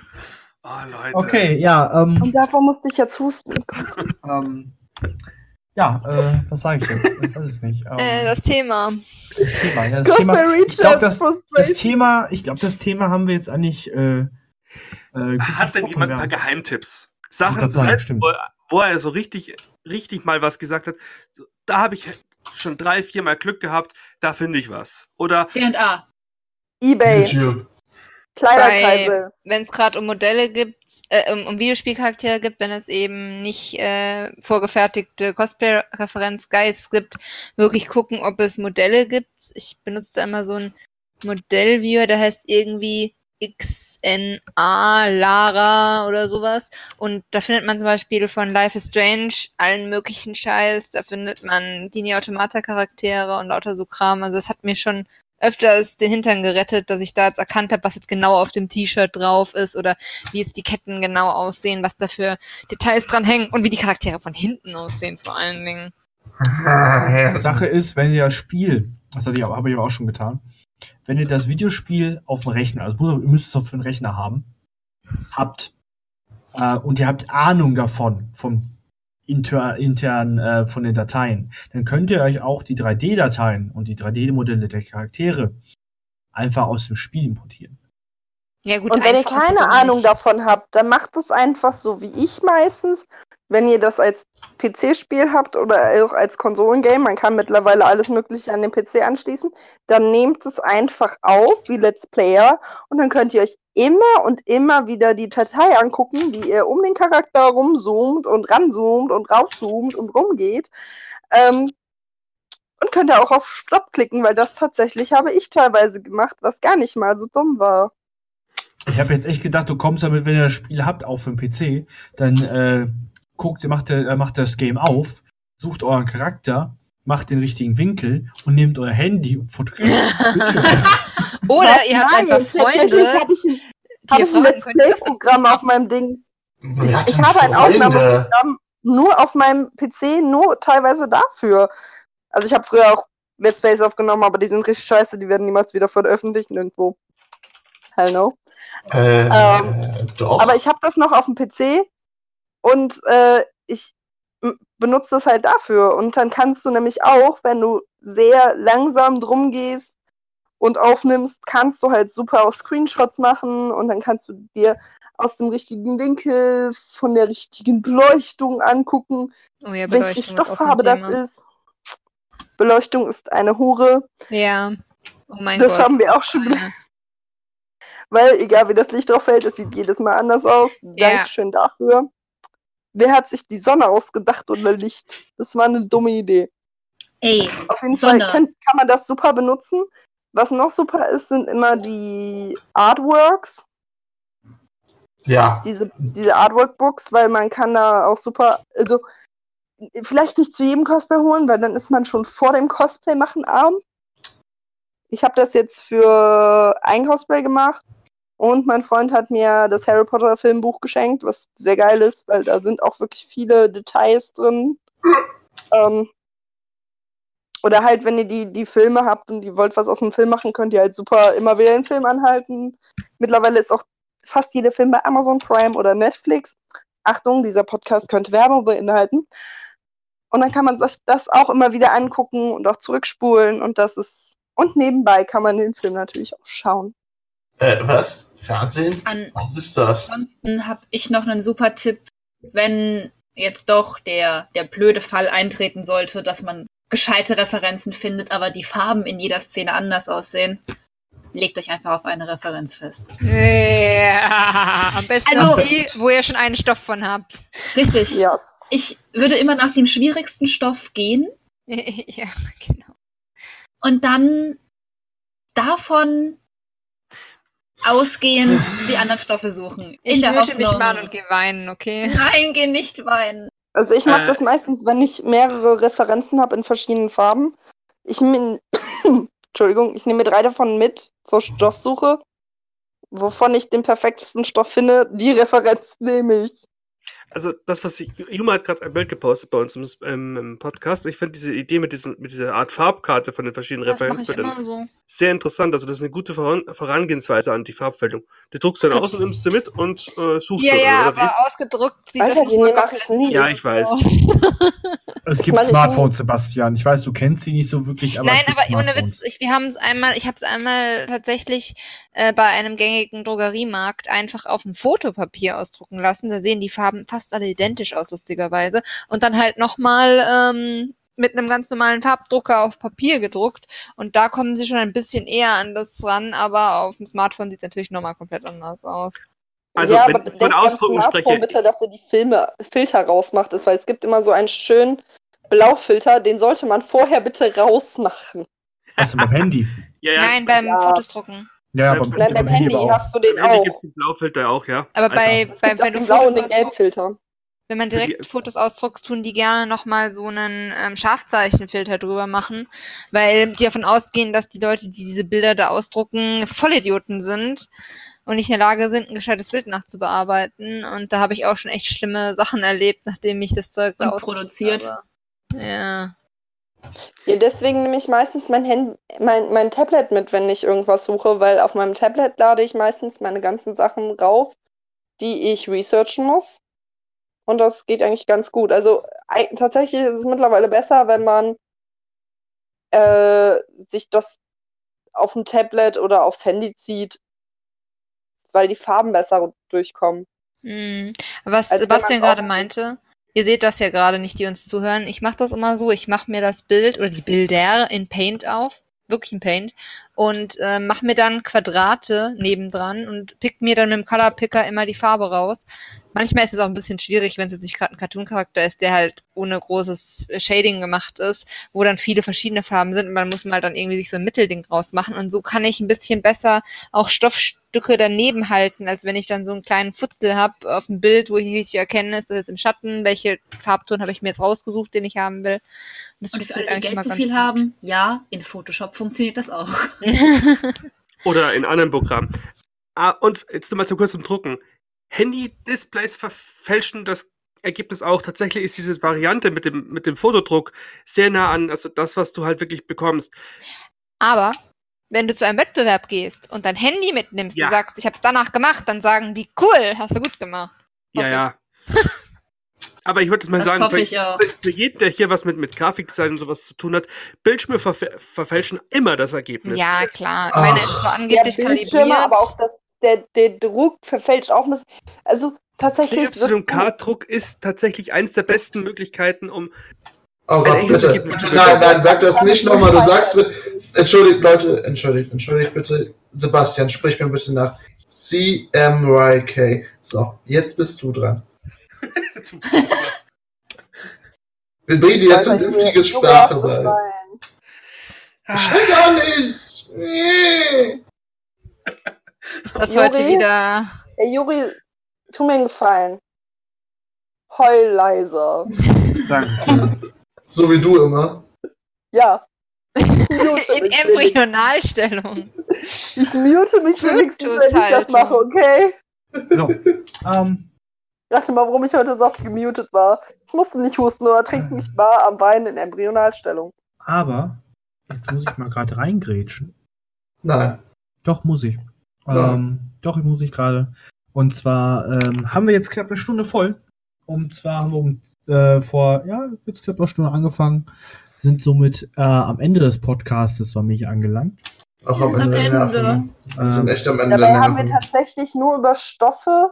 Oh, Leute. okay, ja, ähm, Und davor musste ich jetzt husten. ähm, ja, äh, was sage ich jetzt? Ich weiß es nicht. Ähm, Äh, das Thema. das Thema, ja, das Thema, Reach ich glaube, das, das. Thema, ich glaube, das Thema haben wir jetzt eigentlich. Äh, äh, Hat denn jemand ein paar Geheimtipps? Sachen, sagen, wo, wo er so richtig, richtig mal was gesagt hat. Da habe ich schon drei, vier Mal Glück gehabt, da finde ich was. Oder C&A. Ebay, YouTube. Kleiderkreisel. Wenn es gerade um Modelle gibt, äh, um, um Videospielcharaktere gibt, wenn es eben nicht äh, vorgefertigte Cosplay-Referenz-Guides gibt, wirklich gucken, ob es Modelle gibt. Ich benutze da immer so einen Modellviewer, der heißt irgendwie XNA Lara oder sowas. Und da findet man zum Beispiel von Life is Strange allen möglichen Scheiß. Da findet man die Neo Automata Charaktere und lauter so Kram. Also das hat mir schon öfters den Hintern gerettet, dass ich da jetzt erkannt habe, was jetzt genau auf dem T-Shirt drauf ist oder wie jetzt die Ketten genau aussehen, was da für Details dran hängen und wie die Charaktere von hinten aussehen vor allen Dingen. Sache ist, wenn ihr das Spiel, das habe ich aber auch schon getan, wenn ihr das Videospiel auf dem Rechner, also ihr müsst es auf den Rechner haben, habt äh, und ihr habt Ahnung davon, vom inter, intern äh, von den Dateien, dann könnt ihr euch auch die 3D-Dateien und die 3D-Modelle der Charaktere einfach aus dem Spiel importieren. Ja gut, Und wenn ihr keine Ahnung davon habt, dann macht es einfach so wie ich meistens. Wenn ihr das als PC-Spiel habt oder auch als Konsolengame, man kann mittlerweile alles Mögliche an den PC anschließen, dann nehmt es einfach auf wie Let's Player und dann könnt ihr euch immer und immer wieder die Datei angucken, wie ihr um den Charakter rumzoomt und ranzoomt und rauszoomt und rumgeht. Ähm, und könnt ihr auch auf Stopp klicken, weil das tatsächlich habe ich teilweise gemacht, was gar nicht mal so dumm war. Ich habe jetzt echt gedacht, du kommst damit, wenn ihr das Spiel habt, auf dem PC, dann äh, guckt, macht, ihr- äh, macht das Game auf, sucht euren Charakter, macht den richtigen Winkel und nehmt euer Handy und fotografiert. Oder Was? ihr habt Nein, einfach Freunde, Hab ich ein, die hab ihr fragen Let's könnt, das dann Play-Programm auf meinem Dings. Ich, ich habe ein? Aufnahmeprogramm nur auf meinem PC, nur teilweise dafür. Also ich habe früher auch Let's Plays aufgenommen, aber die sind richtig scheiße, die werden niemals wieder veröffentlicht nirgendwo. Hell no. Äh, Ähm, doch. Aber ich habe das noch auf dem PC und äh, ich benutze das halt dafür. Und dann kannst du nämlich auch, wenn du sehr langsam drum gehst und aufnimmst, kannst du halt super auch Screenshots machen und dann kannst du dir aus dem richtigen Winkel von der richtigen Beleuchtung angucken, Oh ja, welche Beleuchtung ein Stofffarbe das ist. Beleuchtung ist eine Hure. Ja. Oh mein Das Gott. haben wir auch schon Ja. Weil egal wie das Licht drauf fällt, es sieht jedes Mal anders aus. Ja. Dankeschön dafür. Wer hat sich die Sonne ausgedacht oder Licht? Das war eine dumme Idee. Ey, Auf jeden Sonne. Fall kann, kann man das super benutzen. Was noch super ist, sind immer die Artworks, Ja. diese, diese Artwork-Books, weil man kann da auch super, also vielleicht nicht zu jedem Cosplay holen, weil dann ist man schon vor dem Cosplay machen arm. Ich habe das jetzt für ein Cosplay gemacht und mein Freund hat mir das Harry Potter Filmbuch geschenkt, was sehr geil ist, weil da sind auch wirklich viele Details drin. Ähm, oder halt, wenn ihr die, die Filme habt und ihr wollt was aus dem Film machen, könnt ihr halt super immer wieder den Film anhalten. Mittlerweile ist auch fast jeder Film bei Amazon Prime oder Netflix. Achtung, dieser Podcast könnte Werbung beinhalten. Und dann kann man sich das auch immer wieder angucken und auch zurückspulen und das ist. Und nebenbei kann man den Film natürlich auch schauen. Äh, was? Fernsehen? an Was ist das? Ansonsten habe ich noch einen super Tipp, wenn jetzt doch der, der blöde Fall eintreten sollte, dass man gescheite Referenzen findet, aber die Farben in jeder Szene anders aussehen. Legt euch einfach auf eine Referenz fest. Ja, am besten Also- auf die, wo ihr schon einen Stoff von habt. Richtig. Yes. Ich würde immer nach dem schwierigsten Stoff gehen ja, genau. und dann davon ausgehend die anderen Stoffe suchen. Ich der mute mich mal und gehe weinen, okay? Nein, geh nicht weinen. Also ich mache Äh. das meistens, wenn ich mehrere Referenzen habe in verschiedenen Farben. Ich min Entschuldigung, ich nehme mir drei davon mit zur Stoffsuche. Wovon ich den perfektesten Stoff finde, die Referenz nehme ich. Also das, was ich, Juma hat gerade ein Bild gepostet bei uns im, ähm, im Podcast. Ich finde diese Idee mit, diesem, mit dieser Art Farbkarte von den verschiedenen Das Referenzbildern so. sehr interessant. Also das ist eine gute Voran Vorangehensweise an die Farbfälschung. Du druckst dann aus und nimmst sie mit und äh, suchst Ja, dann, ja, oder wie? aber ausgedruckt sieht Alter, das die nicht so mache ich nie. Ja, ich weiß. Es gibt Smartphones, Sebastian. Ich weiß, du kennst sie nicht so wirklich, aber. Nein, aber ohne. Witz, ich, wir haben es einmal, ich habe es einmal tatsächlich äh, bei einem gängigen Drogeriemarkt einfach auf dem Fotopapier ausdrucken lassen. Da sehen die Farben fast alle identisch aus, lustigerweise. Und dann halt nochmal ähm, mit einem ganz normalen Farbdrucker auf Papier gedruckt. Und da kommen sie schon ein bisschen eher an das ran, aber auf dem Smartphone sieht es natürlich nochmal komplett anders aus. Also, ja, wenn aber ich von Ausdrucken Smartphone spreche, bitte, dass ihr die Filme, Filter rausmacht, ist, weil es gibt immer so einen schönen Blaufilter, den sollte man vorher bitte rausmachen. Du beim Handy? ja, ja, Nein, beim Ja. Fotos drucken. Ja, Ja, beim, Nein, beim Handy aber auch. hast du den beim Handy auch. gibt Blaufilter auch, ja. Aber Also, bei, Es bei gibt auch wenn du blauen und den ausdruckst, Gelbfilter. Wenn man direkt Fotos ausdruckt, tun die gerne nochmal so einen ähm, Scharfzeichenfilter drüber machen, weil die davon ausgehen, dass die Leute, die diese Bilder da ausdrucken, Vollidioten sind und nicht in der Lage sind, ein gescheites Bild nachzubearbeiten. Und da habe ich auch schon echt schlimme Sachen erlebt, nachdem ich das Zeug da Und produziert. habe. Ja. Ja, deswegen nehme ich meistens mein, Hand, mein, mein Tablet mit, wenn ich irgendwas suche, weil auf meinem Tablet lade ich meistens meine ganzen Sachen rauf, die ich researchen muss. Und das geht eigentlich ganz gut. Also tatsächlich ist es mittlerweile besser, wenn man äh, sich das auf dem Tablet oder aufs Handy zieht, weil die Farben besser durchkommen. Hm. Was Sebastian gerade meinte, ihr seht das ja gerade nicht, die uns zuhören. Ich mache das immer so, ich mache mir das Bild oder die Bilder in Paint auf, wirklich in Paint, und äh, mache mir dann Quadrate nebendran und pick mir dann mit dem Color Picker immer die Farbe raus. Manchmal ist es auch ein bisschen schwierig, wenn es jetzt nicht gerade ein Cartoon-Charakter ist, der halt ohne großes Shading gemacht ist, wo dann viele verschiedene Farben sind und man muss mal dann irgendwie sich so ein Mittelding draus machen und so kann ich ein bisschen besser auch Stoffstücke daneben halten, als wenn ich dann so einen kleinen Futzel habe auf dem Bild, wo ich nicht richtig erkenne, ist das jetzt im Schatten, welche Farbton habe ich mir jetzt rausgesucht, den ich haben will. das Und für alle, die eigentlich Geld zu viel ganz haben, ja, in Photoshop funktioniert das auch. gut. Oder in anderen Programmen. Ah, und jetzt nochmal zum kurzen Drucken. Handy-Displays verfälschen das Ergebnis auch. Tatsächlich ist diese Variante mit dem, mit dem Fotodruck sehr nah an, also das, was du halt wirklich bekommst. Aber wenn du zu einem Wettbewerb gehst und dein Handy mitnimmst Ja. und sagst, ich habe es danach gemacht, dann sagen die, cool, hast du gut gemacht. Ja, Hoffe ja. Aber ich würde mal Das sagen, für, ich auch. für jeden, der hier was mit, mit Grafikdesign und sowas zu tun hat, Bildschirme verf- verfälschen immer das Ergebnis. Ja, klar. Ach. Meine ist so Ja, angeblich Bildschirme, kalibriert. aber auch das, der, der Druck verfälscht auch ein bisschen. Also du- CFK-Druck ist tatsächlich eins der besten Möglichkeiten, um Oh Gott, bitte. Ergebnis, bitte. bitte. Nein, nein, sag das nicht nochmal. Du sagst mir. Entschuldigt, Leute, entschuldigt, entschuldigt bitte. Sebastian, sprich mir bitte nach. CMYK. So, jetzt bist du dran. Wir bringen dir jetzt vernünftige Sprache bei. Ich will gar nicht. Nee. Ist das Juri? heute wieder. Ey, Juri, tu mir einen Gefallen. Heul leiser. Danke. So wie du immer. Ja. In. Embryonalstellung. Ich mute mich wenigstens, wenn ich das mache, okay? So. Ähm, Rate mal, warum ich heute so oft gemutet war. Ich musste nicht husten oder trinken, ich war am Weinen in Embryonalstellung. aber, jetzt muss ich mal gerade reingrätschen. Nein. Doch, muss ich. Ja. Ähm, doch, muss ich gerade. Und zwar ähm, haben wir jetzt knapp eine Stunde voll. Und zwar haben wir um, äh, vor, ja, jetzt knapp eine Stunde angefangen, sind somit äh, am Ende des Podcastes für mich angelangt. Auch am Ende Ende. Wir sind Ähm, echt am Ende Dabei haben wir tatsächlich nur über Stoffe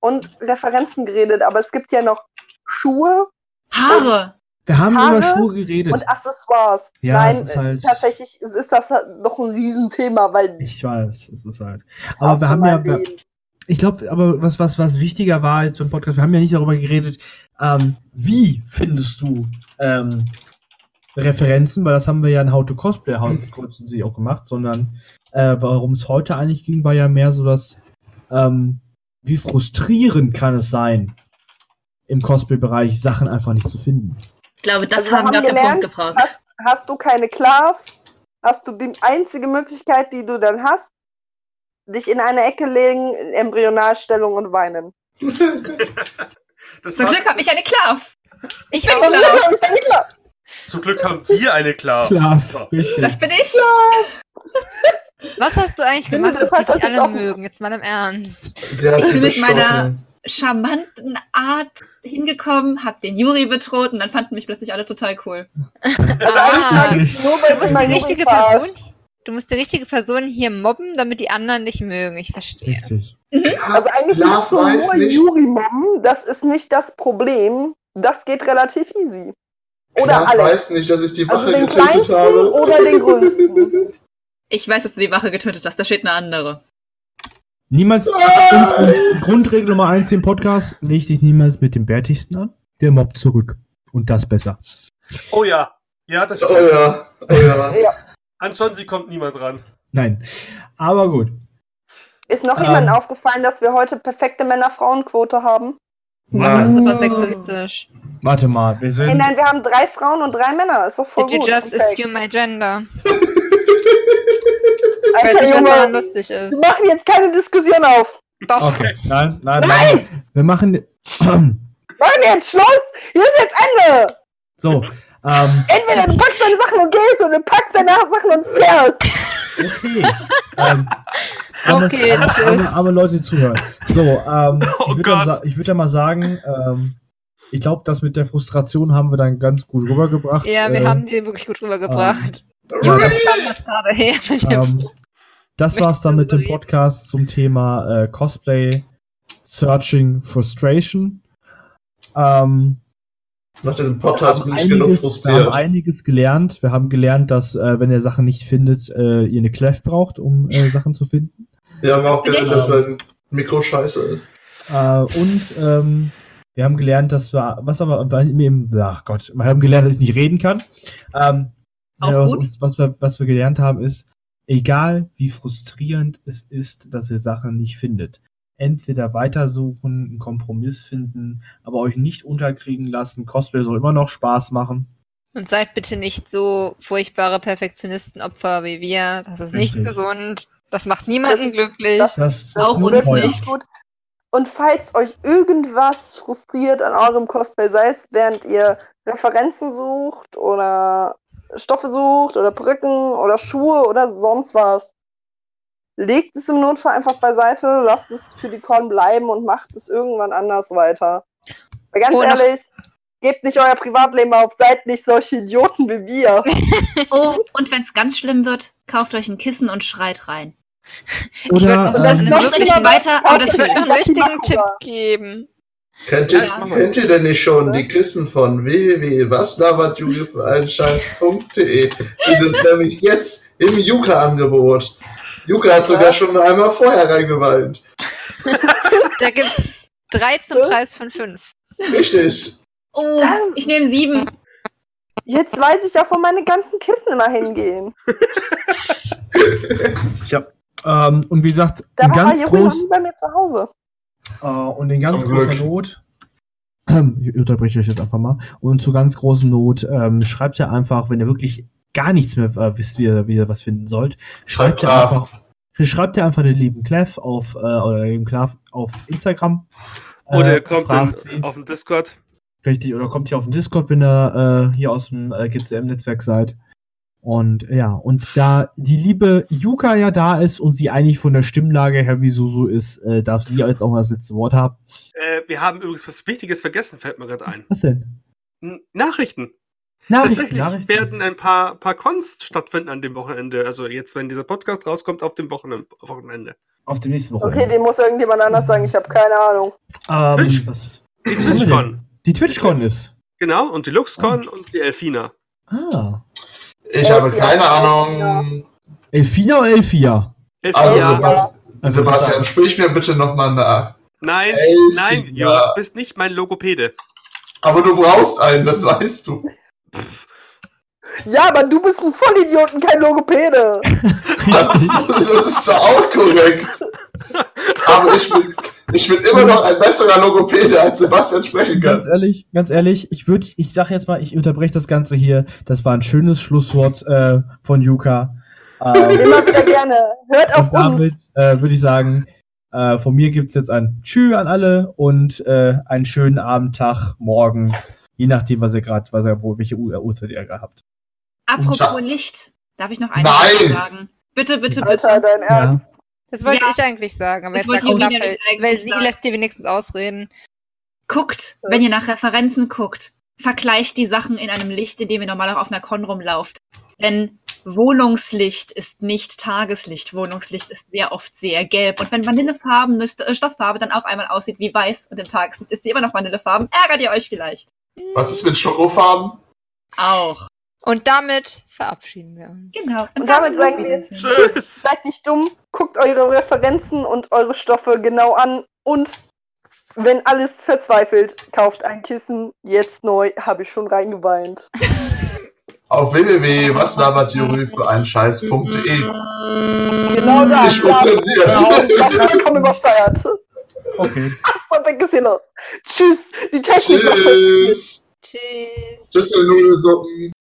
und Referenzen geredet, aber es gibt ja noch Schuhe Haare. Wir haben Haare über Schuhe geredet. und Accessoires. Ja, Nein, es ist halt- tatsächlich ist das noch ein Riesenthema, weil Ich weiß, es ist halt. Aber wir haben ja, den- ich glaube, aber was, was, was wichtiger war jetzt beim Podcast, wir haben ja nicht darüber geredet, ähm, wie findest du ähm, Referenzen, weil das haben wir ja in How to Cosplay hauptsächlich auch gemacht, sondern äh, warum es heute eigentlich ging, war ja mehr so das, ähm, wie frustrierend kann es sein, im Cosplay-Bereich Sachen einfach nicht zu finden. Ich glaube, das Also haben wir auf den gelernt, Punkt gebracht. Hast, hast du keine Clav, hast du die einzige Möglichkeit, die du dann hast, dich in eine Ecke legen, in Embryonalstellung und weinen. Zum Glück habe ich eine Klav. Ich bin ist das nicht klar? zum Glück haben wir eine So. richtig. Das bin ich. Was hast du eigentlich gemacht, das dass die dich alle mögen? Jetzt mal im Ernst. Sie hat Ich sie bin mit meiner-. Charmanten Art hingekommen, hab den Juri bedroht und dann fanden mich plötzlich alle total cool. Also Ah, ich du musst die richtige. Person. Du musst die richtige Person hier mobben, damit die anderen dich mögen. Ich verstehe. Richtig. Also eigentlich musst du nur nicht. Juri mobben, das ist nicht das Problem. Das geht relativ easy. Oder Klar, alle. weiß nicht, dass ich die Also Wache den getötet habe. oder den größten. Ich weiß, dass du die Wache getötet hast, da steht eine andere. Niemals, Ah! und, und Grundregel Nummer eins im Podcast, leg dich niemals mit dem Bärtigsten an, der mobbt zurück. Und das besser. Oh ja. Ja, das Oh stimmt. ja, oh ja. Ja. An sie kommt niemand ran. Nein. Aber gut. Ist noch Ähm. jemandem aufgefallen, dass wir heute perfekte Männer-Frauen-Quote haben? Das ist super sexistisch. Warte mal, wir Hey, sind. nein, wir haben drei Frauen und drei Männer. Ist doch voll Did you gut. just Okay. assume my gender? Ich weiß nicht, was daran lustig wir ist. machen jetzt keine Diskussion auf. Doch. Okay, nein, nein, nein. Wir machen. Machen jetzt Schluss. Hier ist jetzt Ende. So. Ähm, Entweder du packst deine Sachen und gehst oder du packst deine Sachen und fährst. okay. ähm, arme- Okay, arme, tschüss. arme, arme Leute zuhören. So, ähm, Oh ich würde dann, würd dann mal sagen, ähm, ich glaube, das mit der Frustration haben wir dann ganz gut rübergebracht. Ja, wir Äh, haben die wirklich gut rübergebracht. Ja, das, gerade her ähm, das war's dann mit dem? Podcast zum Thema äh, Cosplay Searching Frustration. Ähm, Nach diesem Podcast haben bin ich genug einiges- Wir haben frustriert. einiges gelernt. Wir haben gelernt, dass, äh, wenn ihr Sachen nicht findet, äh, ihr eine Clef braucht, um äh, Sachen zu finden. Wir haben auch gelernt, dass mein Mikro scheiße ist. Äh, und ähm, wir haben gelernt, dass wir, was haben wir, im, ach Gott, wir haben gelernt, dass ich nicht reden kann. Ähm, Auch ja, was, was, wir, was wir gelernt haben, ist, egal wie frustrierend es ist, dass ihr Sachen nicht findet, entweder weitersuchen, einen Kompromiss finden, aber euch nicht unterkriegen lassen. Cosplay soll immer noch Spaß machen. Und seid bitte nicht so furchtbare Perfektionistenopfer wie wir. Das ist nicht Richtig. gesund. Das macht niemanden Das- glücklich. das- Das ist Auch uns teuer. nicht. Gut. Und falls euch irgendwas frustriert an eurem Cosplay, sei es während ihr Referenzen sucht oder Stoffe sucht oder Brücken oder Schuhe oder sonst was, legt es im Notfall einfach beiseite, lasst es für die Con bleiben und macht es irgendwann anders weiter. Weil ganz Oh, ehrlich, gebt nicht euer Privatleben auf, seid nicht solche Idioten wie wir. Oh, und wenn es ganz schlimm wird, kauft euch ein Kissen und schreit rein. Ich würd- Oder, das ähm, noch wirklich schlimmer weiter, aber das wird würde noch einen richtigen Tipp geben. Kennt Ja, wir. kennt ihr denn nicht schon die Kissen von www.wasdabatjugendfüreinscheiß.de? Die sind nämlich jetzt im Yuka-Angebot. Yuka hat sogar schon einmal vorher reingeweint. Da gibt's drei zum Preis von fünf. Richtig. Oh, Das- ich nehme sieben. Jetzt weiß ich auch, wo meine ganzen Kissen immer hingehen. Ja. Ähm, und wie gesagt, Da war ganz noch groß, nie bei mir zu Hause. Äh, und in ganz Zum großer Glück. Not, ich unterbreche euch jetzt einfach mal, und zu ganz großen Not, ähm, schreibt ihr einfach, wenn ihr wirklich gar nichts mehr äh, wisst, wie ihr, wie ihr was finden sollt, schreibt ihr Clev. einfach, schreibt ihr einfach den lieben Clev auf, äh, oder den Clev auf Instagram. Oder äh, er kommt fragt dann sie. auf den Discord. Richtig, oder kommt hier auf den Discord, wenn ihr äh, hier aus dem äh, GCM-Netzwerk seid. Und ja, und da die liebe Yuka ja da ist und sie eigentlich von der Stimmlage her wie Susu ist, äh, darf sie jetzt auch mal das letzte Wort haben. Äh, wir haben übrigens was Wichtiges vergessen, fällt mir gerade ein. Was denn? N Nachrichten. Nachrichten, Tatsächlich Nachrichten. werden ein paar, paar Cons stattfinden an dem Wochenende. Also jetzt, wenn dieser Podcast rauskommt, auf dem Wochen Wochenende. Auf dem nächsten Okay, Wochenende. den muss irgendjemand anders sagen. Ich habe keine Ahnung. ähm, Twitch. was? Die TwitchCon. Die TwitchCon ist. Genau, und die LuxCon und die Elfina. Ah. Ich habe keine Ahnung. Elfina oder Elfia? Elfina. Also, Ja. Sebast Sebastian, sprich mir bitte nochmal nach. Nein, Elfina. nein, du bist nicht mein Logopäde. Aber du brauchst einen, das weißt du. Ja, aber du bist ein Vollidioten, kein Logopäde. Das ist, das ist so auch korrekt. Aber ich bin, ich bin immer noch ein besserer Logopäde, als Sebastian sprechen Ganz kann. ehrlich, ganz ehrlich, ich würde, ich sag jetzt mal, ich unterbreche das Ganze hier. Das war ein schönes Schlusswort äh, von Yuka. Ähm, Immer wieder gerne. Hört auf Und damit äh, würde ich sagen, äh, von mir gibt's jetzt ein Tschü an alle und äh, einen schönen Abend, Tag, Morgen, je nachdem, was ihr gerade, was ihr, wo, welche Uhrzeit ihr gerade habt. Apropos Ja. Licht. Darf ich noch eine Nein. Sache sagen? Bitte, bitte, Alter, bitte. dein Ja. Ernst. Das wollte Ja. ich eigentlich sagen, aber Das jetzt sagt Olaf, weil, sie sagen. lässt dir wenigstens ausreden. Guckt, wenn ihr nach Referenzen guckt, vergleicht die Sachen in einem Licht, in dem ihr normal auch auf einer Con rumlauft. Denn Wohnungslicht ist nicht Tageslicht. Wohnungslicht ist sehr oft sehr gelb. Und wenn vanillefarbene äh, Stofffarbe dann auf einmal aussieht wie weiß und im Tageslicht ist sie immer noch vanillefarben, ärgert ihr euch vielleicht. Was ist mit Schokofarben? Auch. Und damit verabschieden wir uns. Genau. Und damit sagen wir-. Tschüss. Seid nicht dumm, guckt eure Referenzen und eure Stoffe genau an und wenn alles verzweifelt, kauft ein Kissen. Jetzt neu, habe ich schon reingeweint. Auf www.waslabertheorie für einen Scheiß.de. Genau da. Nicht unzensiert. Ja, das ist vollkommen übersteuert. Okay. Und dann geht's hier los. Tschüss. Die Technik. Tschüss. Tschüss. Tschüss, ihr Nudelsuppen.